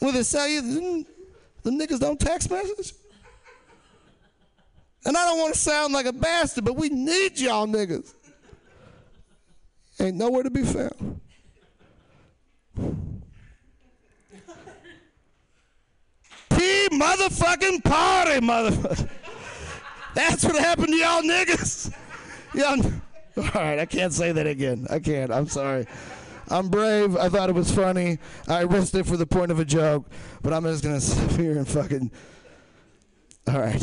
Will they sell you? The, the niggas don't text message. And I don't want to sound like a bastard, but we need y'all niggas. Ain't nowhere to be found. P motherfucking party, motherfucker. That's what happened to y'all niggas. Y'all. All right, I can't say that again. I can't. I'm sorry. I'm brave. I thought it was funny. I risked it for the point of a joke, but I'm just gonna sit here and fucking. All right.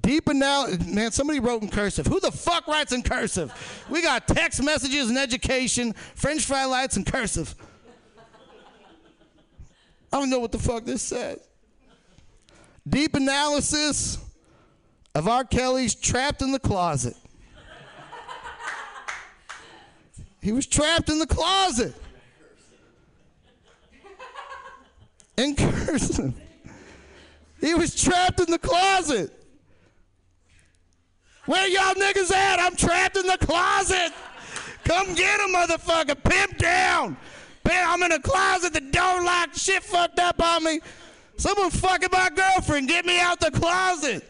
Deep and now, man, somebody wrote in cursive. Who the fuck writes in cursive? We got text messages and education, French fry lights and cursive. I don't know what the fuck this says. Deep analysis of R. Kelly's trapped in the closet. He was trapped in the closet. In cursive. He was trapped in the closet. Where y'all niggas at? I'm trapped in the closet. Come get him, motherfucker. Pimp down. I'm in a closet. The door locked. Shit fucked up on me. Someone fucking my girlfriend. Get me out the closet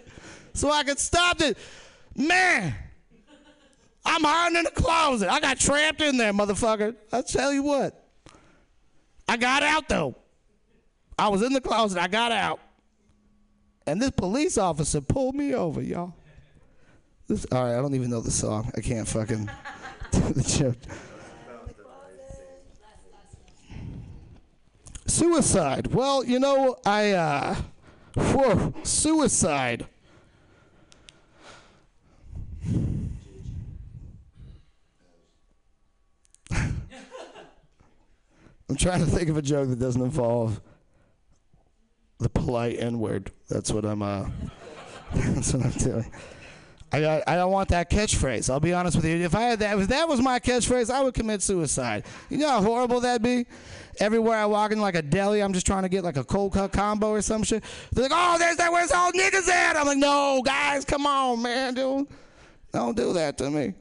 so I can stop it. Man, I'm hiding in the closet. I got trapped in there, motherfucker. I tell you what. I got out though. I was in the closet. I got out. And this police officer pulled me over, y'all. This, all right, I don't even know the song. I can't fucking do the joke. Suicide. Well, you know, I, uh, whoa, suicide. I'm trying to think of a joke that doesn't involve the polite N word. That's what I'm, uh, that's what I'm doing. I got, I don't want that catchphrase. I'll be honest with you. If I had that, if that was my catchphrase, I would commit suicide. You know how horrible that'd be. Everywhere I walk in like a deli, I'm just trying to get like a cold cut combo or some shit. They're like, "Oh, there's that. Where's all niggas at?" I'm like, "No, guys, come on, man, dude, don't do that to me."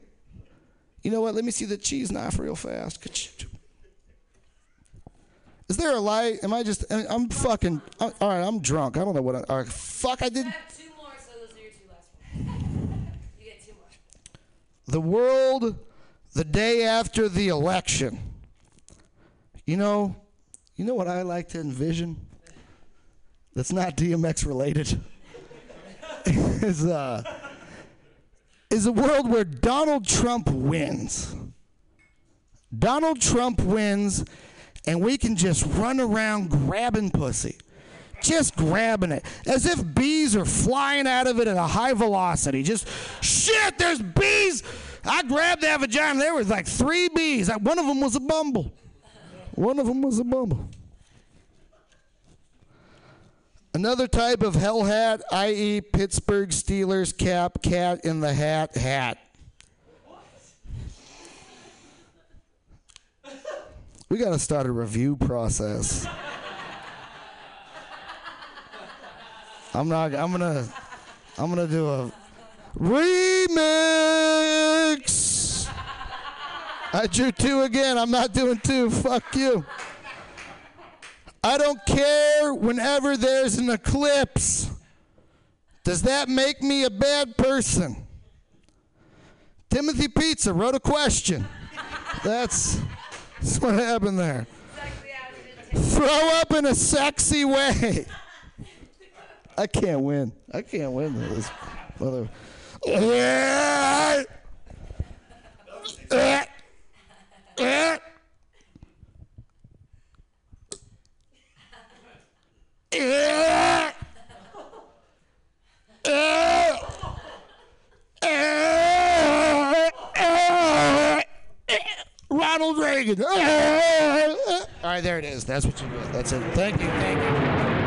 You know what? Let me see the cheese knife real fast. Is there a light? Am I just? I'm fucking. All right, I'm drunk. I don't know what. I, all right, fuck, I did. two more, so those are your two last ones. You get two more. The world the day after the election. You know, you know what I like to envision? That's not DMX related. is uh is a world where Donald Trump wins. Donald Trump wins and we can just run around grabbing pussy. Just grabbing it as if bees are flying out of it at a high velocity. Just shit, there's bees. I grabbed that vagina. There was like three bees. One of them was a bumble. One of them was a bumble. Another type of hell hat, i.e., Pittsburgh Steelers cap, cat in the hat, hat. We got to start a review process. I'm not. I'm gonna. I'm gonna do a remix. I drew two again. I'm not doing two. Fuck you. I don't care whenever there's an eclipse. Does that make me a bad person? Timothy Pizza wrote a question. That's, that's what happened there. Throw up in a sexy way. I can't win. I can't win this. Mother. Ronald Reagan. All right, there it is. That's what you get. That's it. Thank you. Thank you.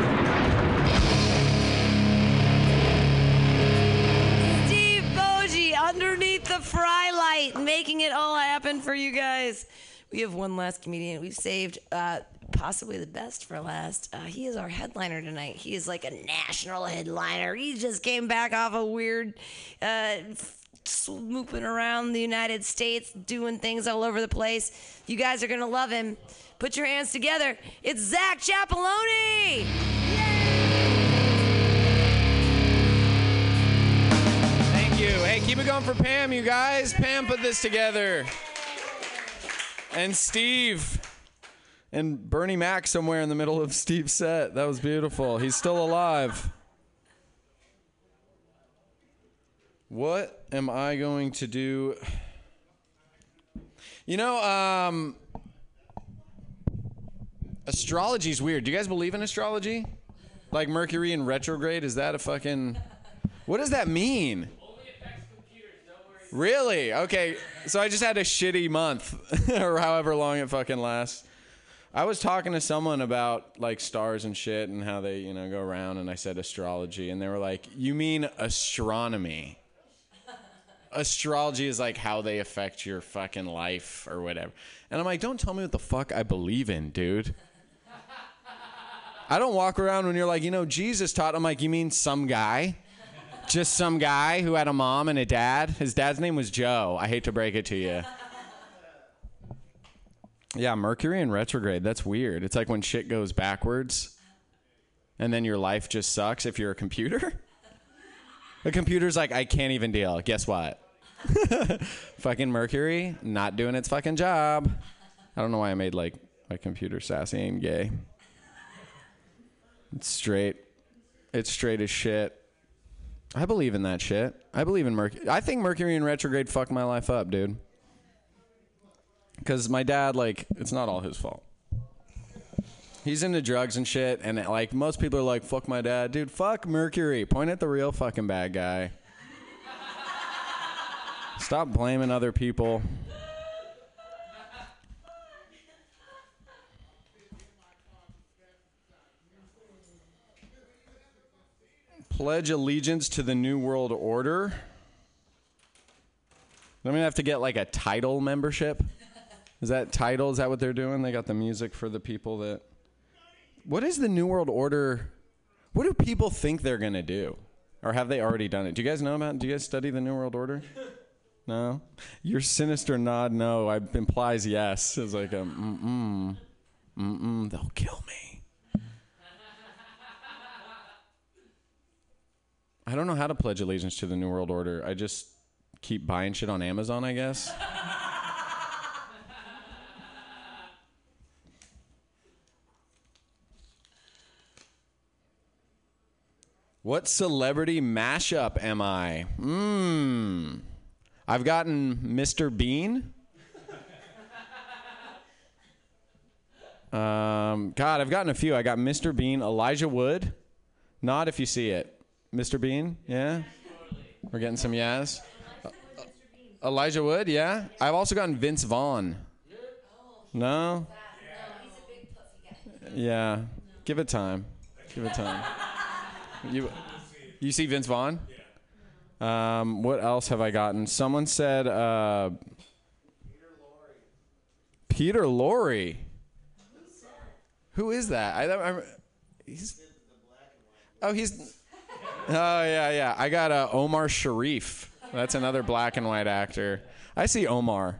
The fry light, making it all happen for you guys. We have one last comedian we've saved, uh, possibly the best for last. Uh, he is our headliner tonight. He is like a national headliner. He just came back off a weird. Uh, swooping around the United States, doing things all over the place. You guys are gonna love him. Put your hands together. It's Zach Chapeloni. Thank you. Hey, keep it going for Pam, you guys. Pam put this together. And Steve. And Bernie Mac somewhere in the middle of Steve's set. That was beautiful. He's still alive. What am I going to do? You know, um, astrology's weird. Do you guys believe in astrology? Like Mercury in retrograde? Is that a fucking. What does that mean? Really? Okay. So I just had a shitty month, or however long it fucking lasts. I was talking to someone about like stars and shit and how they, you know, go around, and I said astrology, and they were like, "You mean astronomy?" Astrology is like how they affect your fucking life or whatever. And I'm like, "Don't tell me what the fuck I believe in, dude." I don't walk around when you're like, you know, Jesus taught. I'm like, you mean some guy? Just some guy who had a mom and a dad. His dad's name was Joe. I hate to break it to you. Yeah, Mercury in retrograde. That's weird. It's like when shit goes backwards and then your life just sucks if you're a computer. The computer's like, I can't even deal. Guess what? fucking Mercury not doing its fucking job. I don't know why I made like my computer sassy and gay. It's straight. It's straight as shit. I believe in that shit. I believe in Mercury. I think Mercury in retrograde fucked my life up, dude. Because my dad, like, it's not all his fault. He's into drugs and shit, and like most people are like, "Fuck my dad, dude." Fuck Mercury. Point at the real fucking bad guy. Stop blaming other people. Pledge allegiance to the New World Order. I'm gonna have to get like a Tidal membership. Is that Tidal? Is that what they're doing? They got the music for the people that. What is the New World Order? What do people think they're gonna do, or have they already done it? Do you guys know about? Do you guys study the New World Order? No. Your sinister nod, no, I, implies yes. It's like a mm mm mm mm. They'll kill me. I don't know how to pledge allegiance to the New World Order. I just keep buying shit on Amazon, I guess. What celebrity mashup am I? Mmm. I've gotten Mr. Bean. Um, God, I've gotten a few. I got Mr. Bean, Elijah Wood. Not if you see it. Mr. Bean, yeah? We're getting some yes. Elijah Wood, yeah? I've also gotten Vince Vaughn. No? Yeah. Give it time. Give it time. You, you see Vince Vaughn? Um, what else have I gotten? Someone said uh, Peter Lorre. Who is that? I, I, he's. Oh, he's. Oh yeah, yeah. I got uh, Omar Sharif. That's another black and white actor. I see Omar.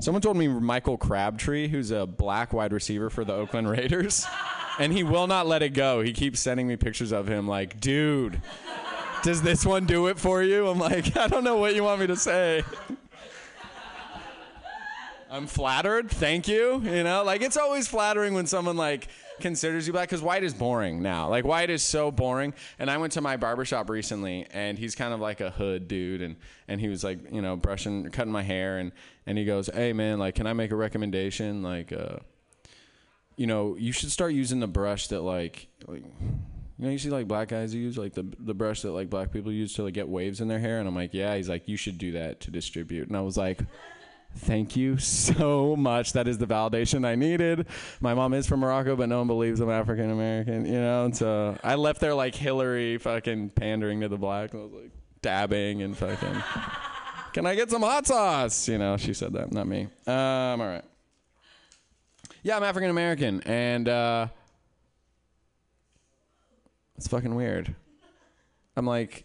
Someone told me Michael Crabtree, who's a black wide receiver for the Oakland Raiders, and he will not let it go. He keeps sending me pictures of him, like, dude, does this one do it for you? I'm like, I don't know what you want me to say. I'm flattered. Thank you. You know, like it's always flattering when someone like considers you black because white is boring now. Like white is so boring. And I went to my barbershop recently, and he's kind of like a hood dude, and and he was like, you know, brushing, cutting my hair, and and he goes, hey man, like, can I make a recommendation? Like, uh, you know, you should start using the brush that like. like you know, you see like black guys use like the the brush that like black people use to like get waves in their hair, and I'm like, yeah. He's like, you should do that to distribute, and I was like, Thank you so much. That is the validation I needed. My mom is from Morocco, but no one believes I'm African American, you know? And so I left there like Hillary fucking pandering to the black. I was like dabbing and fucking, can I get some hot sauce? You know, she said that, not me. Um, all right. Yeah, I'm African American, and uh, it's fucking weird. I'm like,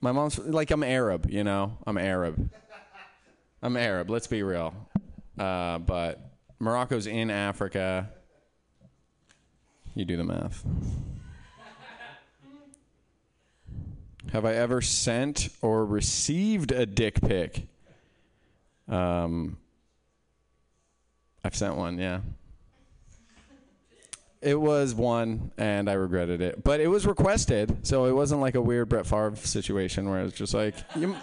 my mom's like, I'm Arab, you know? I'm Arab. I'm Arab. Let's be real. Uh, but Morocco's in Africa. You do the math. Have I ever sent or received a dick pic? Um, I've sent one, yeah. It was one, and I regretted it. But it was requested, so it wasn't like a weird Brett Favre situation where it's just like, you,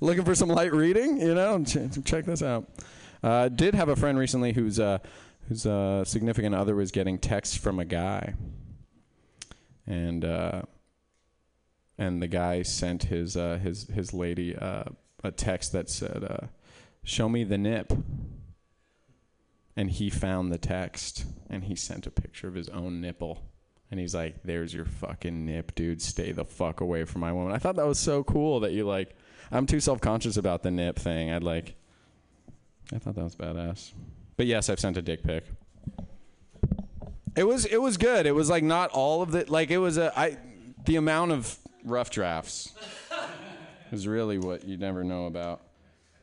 looking for some light reading, you know, ch- check this out. Uh, did have a friend recently whose uh, whose uh, significant other was getting texts from a guy, and uh, and the guy sent his uh, his his lady uh, a text that said, uh, "Show me the nip." And he found the text, and he sent a picture of his own nipple. And he's like, "There's your fucking nip, dude. Stay the fuck away from my woman." I thought that was so cool that you like I'm too self conscious about the nip thing. I'd like. I thought that was badass. But yes, I've sent a dick pic. It was it was good. It was like not all of the like it was a I the amount of rough drafts is really what you never know about.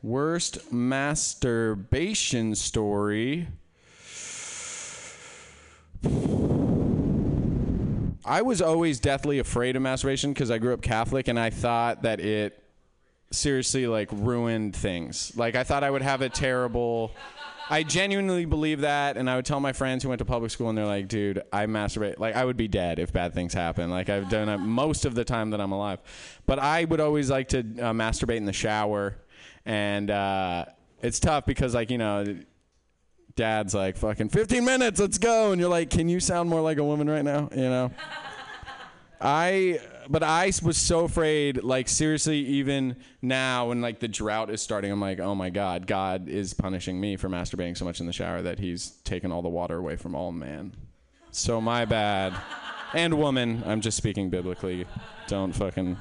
Worst masturbation story. I was always deathly afraid of masturbation because I grew up Catholic and I thought that it seriously like ruined things. Like I thought I would have a terrible I genuinely believe that and I would tell my friends who went to public school and they're like, "Dude, I masturbate. Like I would be dead if bad things happen. Like I've done it most of the time that I'm alive." But I would always like to uh, masturbate in the shower and uh, it's tough because like, you know, dad's like fucking 15 minutes, let's go and you're like, "Can you sound more like a woman right now?" You know? I but I was so afraid like seriously even now when like the drought is starting I'm like oh my god God is punishing me for masturbating so much in the shower that he's taken all the water away from all man. So my bad. And woman. I'm just speaking biblically. Don't fucking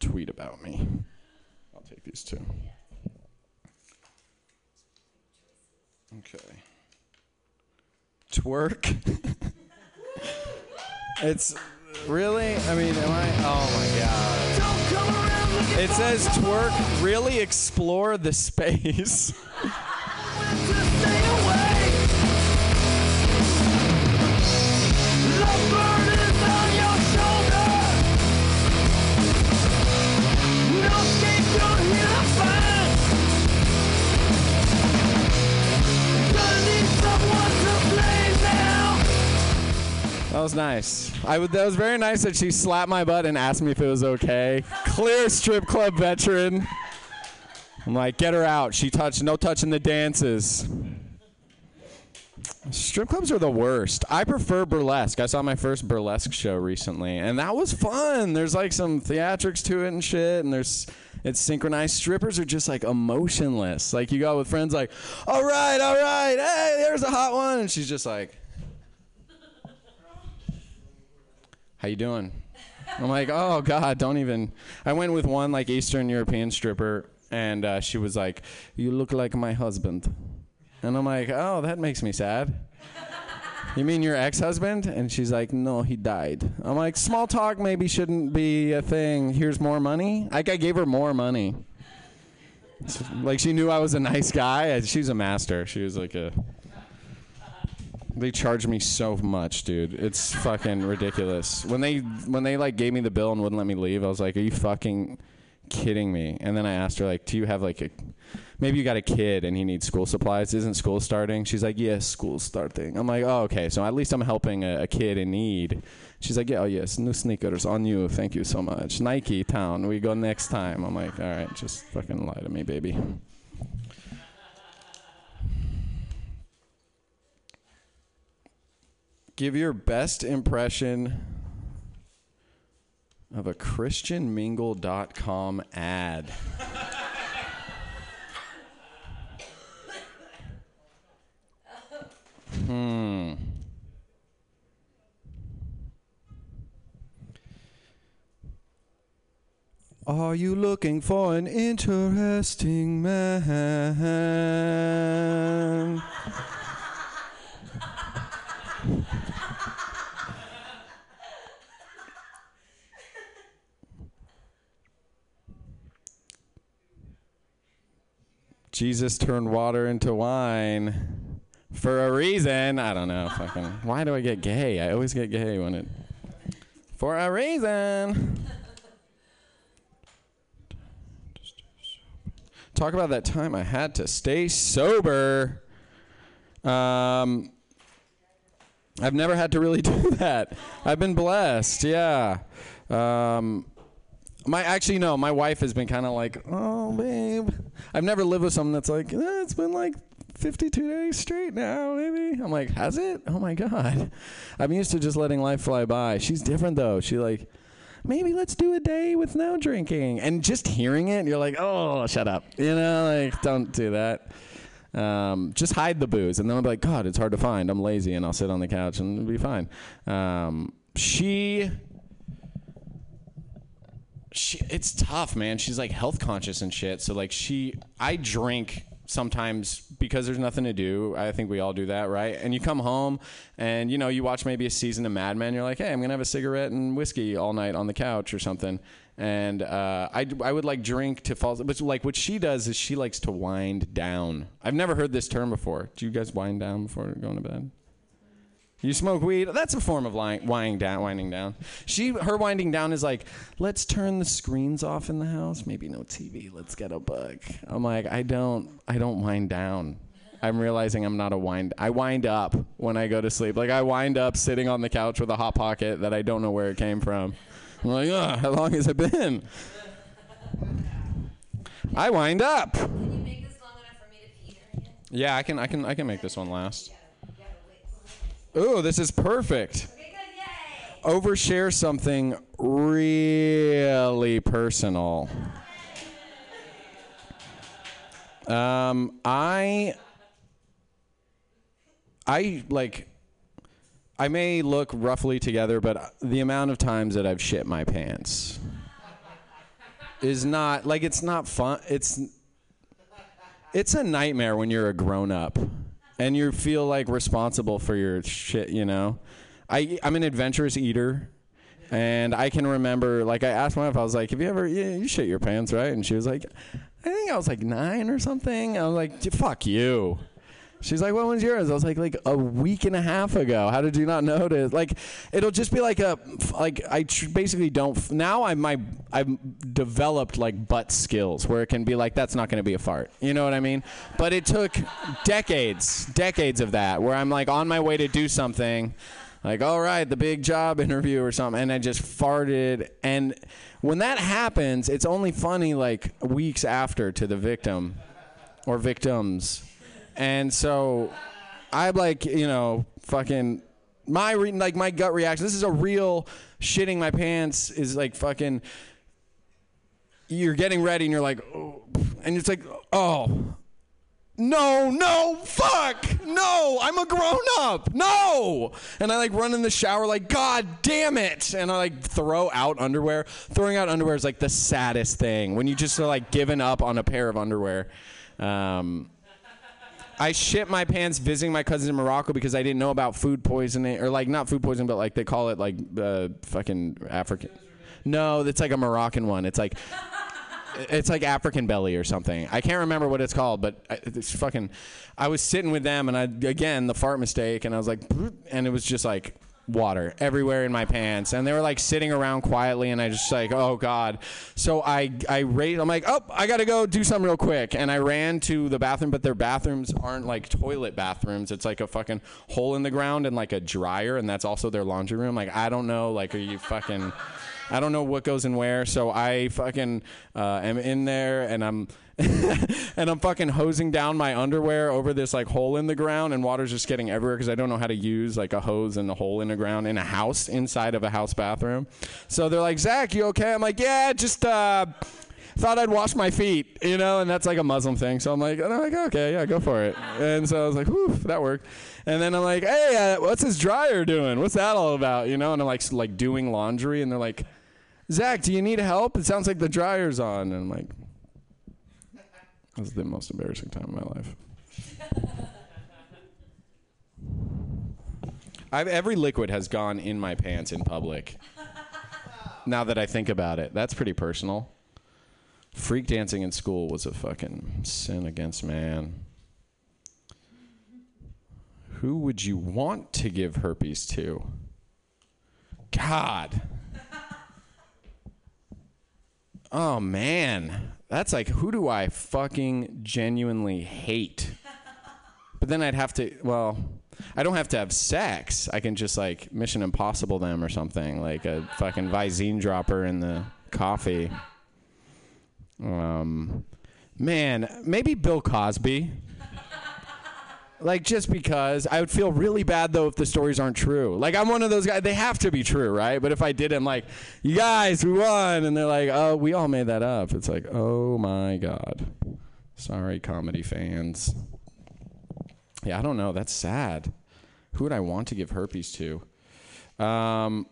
tweet about me. I'll take these two. Okay. Twerk. It's really. I mean, am I? Oh my god! It says twerk. Really explore the space. That was nice. I would. That was very nice that she slapped my butt and asked me if it was okay. Clear strip club veteran. I'm like, get her out. She touched. No touching the dances. Strip clubs are the worst. I prefer burlesque. I saw my first burlesque show recently, and that was fun. There's like some theatrics to it and shit, and there's it's synchronized. Strippers are just like emotionless. Like you go with friends, like, all right, all right, hey, there's a hot one, and she's just like, how you doing? I'm like, oh god, don't even. I went with one like Eastern European stripper, and uh, she was like, you look like my husband. And I'm like, oh, that makes me sad. You mean your ex husband? And she's like, no, he died. I'm like, small talk maybe shouldn't be a thing. Here's more money. Like, I gave her more money. So, like, she knew I was a nice guy. She's a master. She was like a. They charge me so much, dude. It's fucking ridiculous. When they when they like gave me the bill and wouldn't let me leave, I was like, "Are you fucking kidding me?" And then I asked her like, "Do you have like a maybe you got a kid and he needs school supplies. Isn't school starting? She's like, yes, school's starting. I'm like, oh, okay. So at least I'm helping a, a kid in need. She's like, yeah, oh, yes, new sneakers on you. Thank you so much. Nike town. We go next time. I'm like, all right, just fucking lie to me, baby. Give your best impression of a ChristianMingle.com ad. Hmm. Are you looking for an interesting man? Jesus turned water into wine for a reason. I don't know. Fucking. Why do I get gay? I always get gay when it. For a reason. Talk about that time I had to stay sober. Um, I've never had to really do that. I've been blessed. Yeah. Um, my actually no, my wife has been kind of like, oh babe. I've never lived with someone that's like, eh, it's been like 52 days straight now, maybe. I'm like, has it? Oh my god. I'm used to just letting life fly by. She's different though. She like, maybe let's do a day with no drinking. And just hearing it, you're like, oh, shut up. You know, like don't do that. Um, just hide the booze, and then I'll be like, God, it's hard to find. I'm lazy, and I'll sit on the couch and it'll be fine. Um, she she it's tough man. She's like health conscious and shit. So like she i drink sometimes because there's nothing to do. I think we all do that right? And you come home and you know you watch maybe a season of mad men. You're like hey i'm gonna have a cigarette and whiskey all night on the couch or something. And uh, I, I would like drink to fall but like what she does is she likes to wind down. I've never heard this term before. Do you guys wind down before going to bed you smoke weed. That's a form of lying, winding down. Winding down. She, her winding down is like, let's turn the screens off in the house. Maybe no TV. Let's get a book. I'm like, I don't, I don't wind down. I'm realizing I'm not a wind. I wind up when I go to sleep. Like I wind up sitting on the couch with a hot pocket that I don't know where it came from. I'm like, oh, how long has it been? I wind up. Yeah, I can, I can, I can make this one last. Ooh, this is perfect. Overshare something really personal. Um, I, I like, I may look roughly together, but the amount of times that I've shit my pants is not like it's not fun. It's, it's a nightmare when you're a grown up and you feel like responsible for your shit, you know. I I'm an adventurous eater. And I can remember, like, I asked my wife, I was like, "Have you ever, yeah, you shit your pants, right?" And she was like, "I think I was like nine or something." I was like, "Fuck you." She's like, "When was yours?" I was like, "Like a week and a half ago." How did you not notice? Like, it'll just be like a, like I tr- basically don't. Now I my I've developed like butt skills where it can be like that's not going to be a fart. You know what I mean? But it took decades, decades of that where I'm like on my way to do something, like all right, the big job interview or something, and I just farted. And when that happens, it's only funny like weeks after to the victim or victims. And so I'm like, you know, fucking my re- like my gut reaction. This is a real shitting my pants is like fucking. You're getting ready and you're like, oh, and it's like, oh, no, no, fuck, no, I'm a grown up, no. And I like run in the shower, like, God damn it. And I like throw out underwear. Throwing out underwear is like the saddest thing when you just are like giving up on a pair of underwear. Um, I shit my pants visiting my cousins in Morocco because I didn't know about food poisoning, or like not food poisoning, but like they call it like uh, fucking African. No, it's like a Moroccan one. It's like it's like African belly or something. I can't remember what it's called, but I- it's fucking. I was sitting with them, and I again the fart mistake, and I was like, and it was just like water everywhere in my pants, and they were like sitting around quietly, and I just like, oh god. So I I rate. I'm like, oh, I gotta go do something real quick, and I ran to the bathroom, but their bathrooms aren't like toilet bathrooms. It's like a fucking hole in the ground and like a dryer, and that's also their laundry room. Like I don't know, like are you fucking. I don't know what goes in where, so I fucking uh, am in there and I'm and I'm fucking hosing down my underwear over this like hole in the ground, and water's just getting everywhere because I don't know how to use like a hose and a hole in the ground in a house inside of a house bathroom. So they're like, Zach, you okay? I'm like, yeah, just uh, thought I'd wash my feet, you know, and that's like a Muslim thing. So I'm like, and I'm like, okay, yeah, go for it. And so I was like, whew, that worked. And then I'm like, hey, uh, what's this dryer doing? What's that all about? You know, and I'm like, like doing laundry, and they're like, Zach, do you need help? It sounds like the dryer's on. And I'm like, is the most embarrassing time of my life. I've, every liquid has gone in my pants in public. now that I think about it, that's pretty personal. Freak dancing in school was a fucking sin against man. Who would you want to give herpes to? God. Oh man, that's like who do I fucking genuinely hate? But then I'd have to. Well, I don't have to have sex. I can just like Mission Impossible them or something, like a fucking Visine dropper in the coffee. Um, man, maybe Bill Cosby. Like just because I would feel really bad though if the stories aren't true. Like I'm one of those guys. They have to be true, right? But if I did, I'm like, you guys, we won, and they're like, oh, we all made that up. It's like, oh my god, sorry, comedy fans. Yeah, I don't know. That's sad. Who would I want to give herpes to? Um,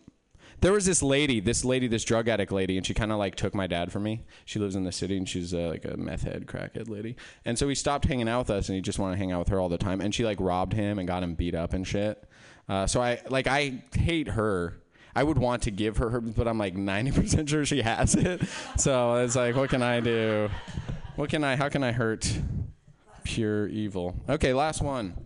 there was this lady, this lady, this drug addict lady, and she kind of like took my dad from me. She lives in the city, and she's uh, like a meth head, crackhead lady. And so he stopped hanging out with us, and he just wanted to hang out with her all the time. And she like robbed him and got him beat up and shit. Uh, so I like I hate her. I would want to give her herpes, but I'm like 90% sure she has it. So it's like, what can I do? What can I? How can I hurt pure evil? Okay, last one.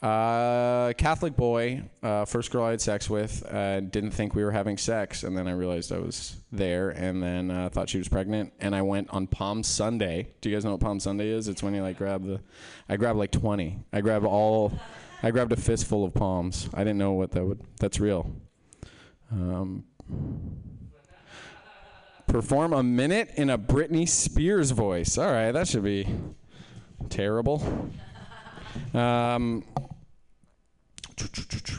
Uh, Catholic boy, uh, first girl I had sex with, uh, didn't think we were having sex, and then I realized I was there, and then uh, thought she was pregnant, and I went on Palm Sunday. Do you guys know what Palm Sunday is? It's when you like grab the, I grabbed like twenty. I grabbed all, I grabbed a fistful of palms. I didn't know what that would. That's real. Um, perform a minute in a Britney Spears voice. All right, that should be terrible. Um,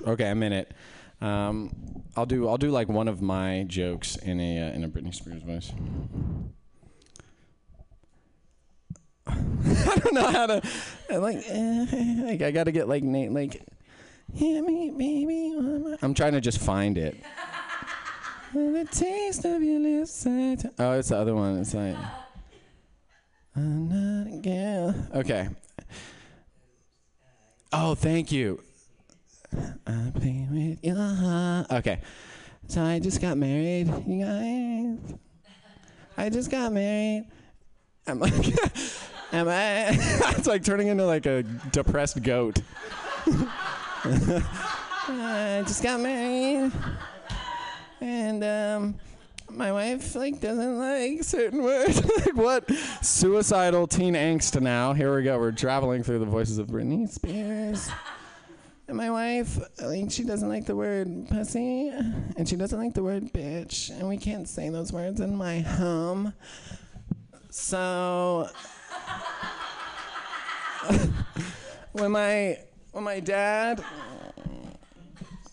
okay, a minute. Um, I'll do. I'll do like one of my jokes in a uh, in a Britney Spears voice. I don't know how to. Like, eh, like I got to get like Nate. Like, hear me, baby. I'm trying to just find it. the taste of your lips. Oh, it's the other one. It's like. I'm not a girl. Okay. Oh, thank you. I play with your heart. Okay. So I just got married, you guys. I just got married. I'm like, am I? it's like turning into like a depressed goat. I just got married, and um, my wife like doesn't like certain words. like what? Suicidal teen angst now. Here we go. We're traveling through the voices of Britney Spears. And my wife, like, she doesn't like the word pussy, and she doesn't like the word bitch, and we can't say those words in my home. So, when my when my dad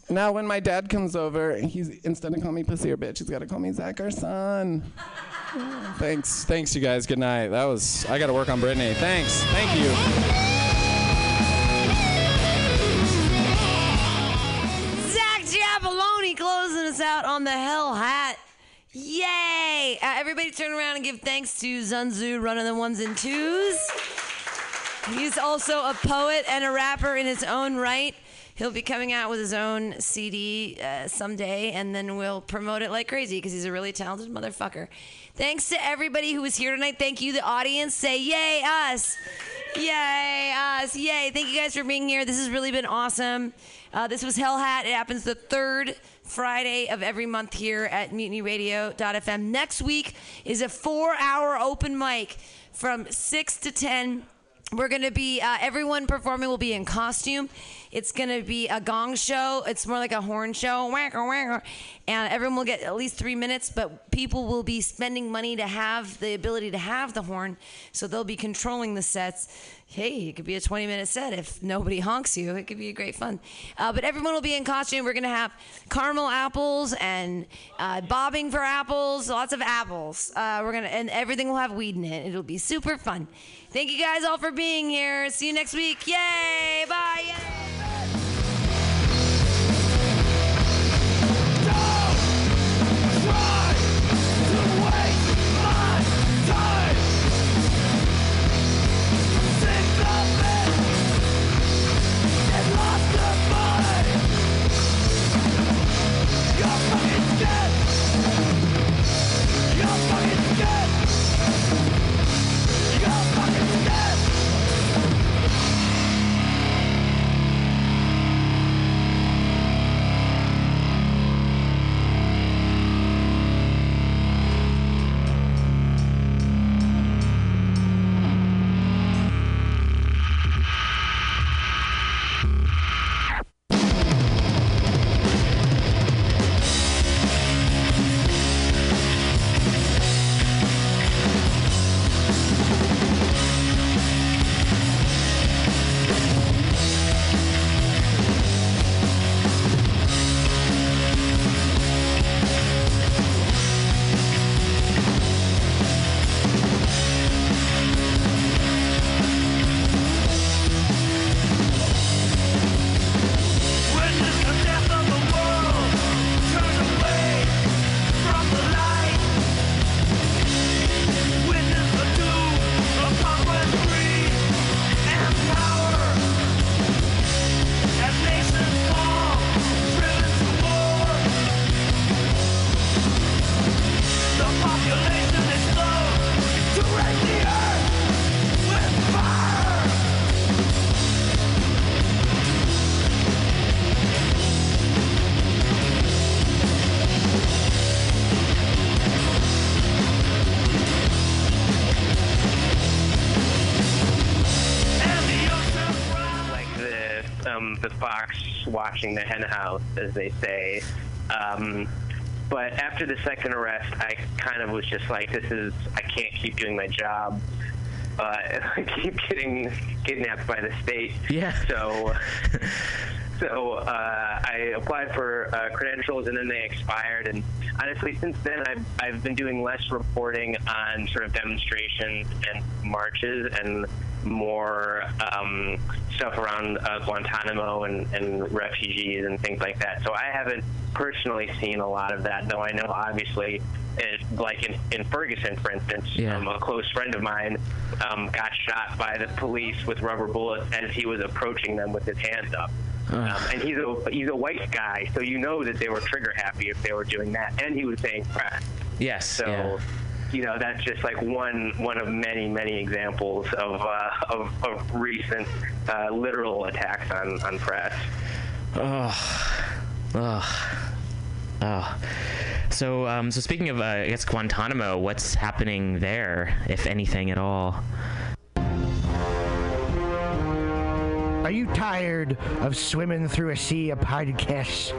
now, when my dad comes over, he's instead of calling me pussy or bitch, he's got to call me Zach or son. Thanks, thanks, you guys. Good night. That was I got to work on Britney. Thanks, thank you. Zach closing us out on the Hell Hat. Yay! Uh, everybody turn around and give thanks to Zunzu running the ones and twos. He's also a poet and a rapper in his own right. He'll be coming out with his own CD uh, someday, and then we'll promote it like crazy because he's a really talented motherfucker. Thanks to everybody who was here tonight. Thank you, the audience. Say yay, us. Yay, us. Yay. Thank you guys for being here. This has really been awesome. Uh, this was Hell Hat. It happens the third Friday of every month here at mutinyradio.fm. Next week is a four hour open mic from 6 to 10. We're going to be, uh, everyone performing will be in costume. It's going to be a gong show. It's more like a horn show. And everyone will get at least three minutes, but people will be spending money to have the ability to have the horn. So they'll be controlling the sets. Hey, it could be a 20 minute set if nobody honks you. It could be a great fun. Uh, but everyone will be in costume. We're going to have caramel apples and uh, bobbing for apples, lots of apples. Uh, we're gonna and everything will have weed in it. It'll be super fun. Thank you guys all for being here. See you next week. Yay! Bye. Yay. Watching the hen house, as they say. Um, but after the second arrest, I kind of was just like, "This is I can't keep doing my job. Uh, I keep getting kidnapped by the state." Yeah. So. So uh, I applied for uh, credentials and then they expired. And honestly, since then, I've, I've been doing less reporting on sort of demonstrations and marches and more um, stuff around uh, Guantanamo and, and refugees and things like that. So I haven't personally seen a lot of that, though I know obviously. It, like in, in Ferguson, for instance, Yeah. um, a close friend of mine um, got shot by the police with rubber bullets as he was approaching them with his hands up. Um, and he's a he's a white guy, so you know that they were trigger happy if they were doing that. And he was saying press. Yes. So, yeah. You know, that's just like one one of many many examples of uh, of, of recent uh, literal attacks on on press. Oh. Oh. Oh. So, um, so speaking of, uh, I guess Guantanamo, what's happening there, if anything at all? Are you tired of swimming through a sea of podcasts?